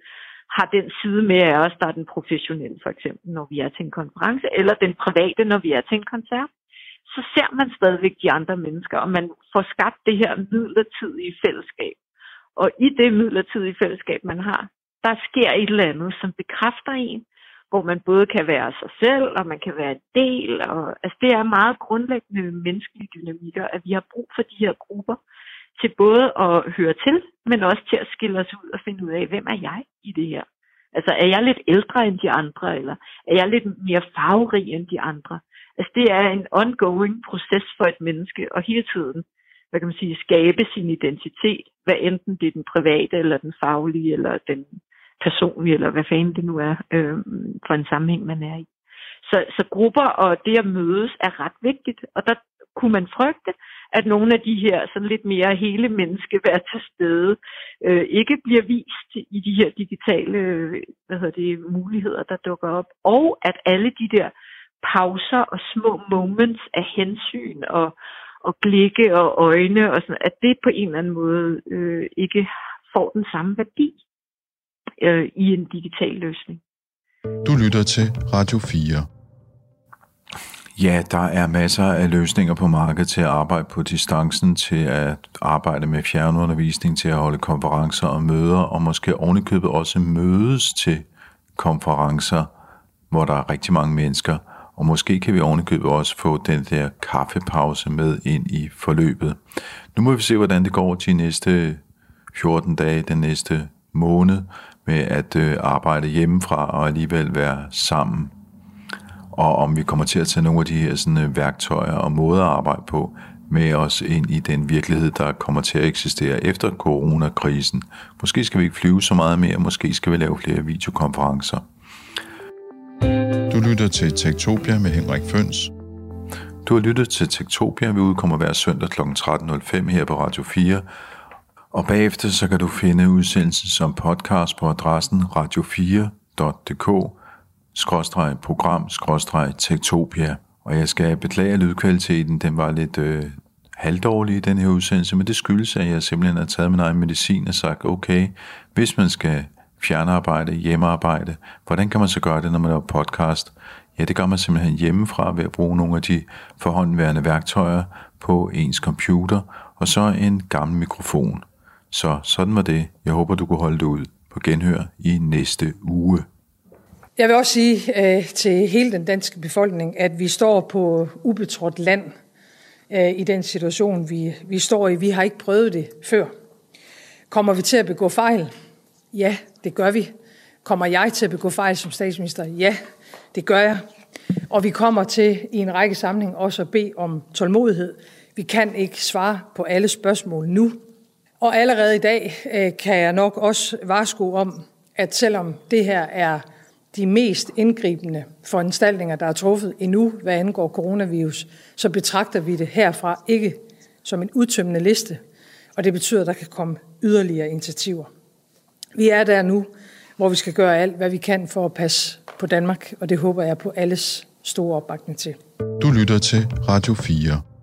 har den side med af os, der er den professionelle, for eksempel, når vi er til en konference, eller den private, når vi er til en koncert så ser man stadigvæk de andre mennesker, og man får skabt det her midlertidige fællesskab. Og i det midlertidige fællesskab, man har, der sker et eller andet, som bekræfter en, hvor man både kan være sig selv, og man kan være en del. Og, altså det er meget grundlæggende menneskelige dynamikker, at vi har brug for de her grupper til både at høre til, men også til at skille os ud og finde ud af, hvem er jeg i det her? Altså er jeg lidt ældre end de andre, eller er jeg lidt mere farverig end de andre? Altså det er en ongoing proces for et menneske, og hele tiden, hvad kan man sige, skabe sin identitet, hvad enten det er den private, eller den faglige, eller den personlige, eller hvad fanden det nu er, øh, for en sammenhæng, man er i. Så, så grupper og det at mødes er ret vigtigt, og der kunne man frygte, at nogle af de her sådan lidt mere hele menneske være til stede, øh, ikke bliver vist i de her digitale øh, hvad hedder det, muligheder, der dukker op, og at alle de der pauser og små moments af hensyn og, og blikke og øjne, og sådan, at det på en eller anden måde øh, ikke får den samme værdi øh, i en digital løsning. Du lytter til Radio 4. Ja, der er masser af løsninger på markedet til at arbejde på distancen, til at arbejde med fjernundervisning, til at holde konferencer og møder, og måske ovenikøbet også mødes til konferencer, hvor der er rigtig mange mennesker – og måske kan vi ovenikøbet også få den der kaffepause med ind i forløbet. Nu må vi se, hvordan det går de næste 14 dage, den næste måned, med at øh, arbejde hjemmefra og alligevel være sammen. Og om vi kommer til at tage nogle af de her sådan, øh, værktøjer og måder at arbejde på med os ind i den virkelighed, der kommer til at eksistere efter coronakrisen. Måske skal vi ikke flyve så meget mere, måske skal vi lave flere videokonferencer. Lytter til Tektopia med Henrik Føns. Du har lyttet til Tektopia. Vi udkommer hver søndag kl. 13.05 her på Radio 4. Og bagefter så kan du finde udsendelsen som podcast på adressen radio4.dk skråstreg program skråstreg tektopia. Og jeg skal beklage lydkvaliteten, den var lidt øh, halvdårlig i den her udsendelse, men det skyldes, at jeg simpelthen har taget min egen medicin og sagt, okay, hvis man skal fjernarbejde, hjemmearbejde. Hvordan kan man så gøre det, når man laver podcast? Ja, det gør man simpelthen hjemmefra ved at bruge nogle af de forhåndværende værktøjer på ens computer, og så en gammel mikrofon. Så sådan var det. Jeg håber, du kunne holde det ud på genhør i næste uge. Jeg vil også sige øh, til hele den danske befolkning, at vi står på ubetrådt land øh, i den situation, vi, vi står i. Vi har ikke prøvet det før. Kommer vi til at begå fejl? Ja, det gør vi. Kommer jeg til at begå fejl som statsminister? Ja, det gør jeg. Og vi kommer til i en række sammenhæng også at bede om tålmodighed. Vi kan ikke svare på alle spørgsmål nu. Og allerede i dag øh, kan jeg nok også varsko om, at selvom det her er de mest indgribende foranstaltninger, der er truffet endnu, hvad angår coronavirus, så betragter vi det herfra ikke som en udtømmende liste, og det betyder, at der kan komme yderligere initiativer. Vi er der nu, hvor vi skal gøre alt, hvad vi kan for at passe på Danmark, og det håber jeg på alles store opbakning til. Du lytter til Radio 4.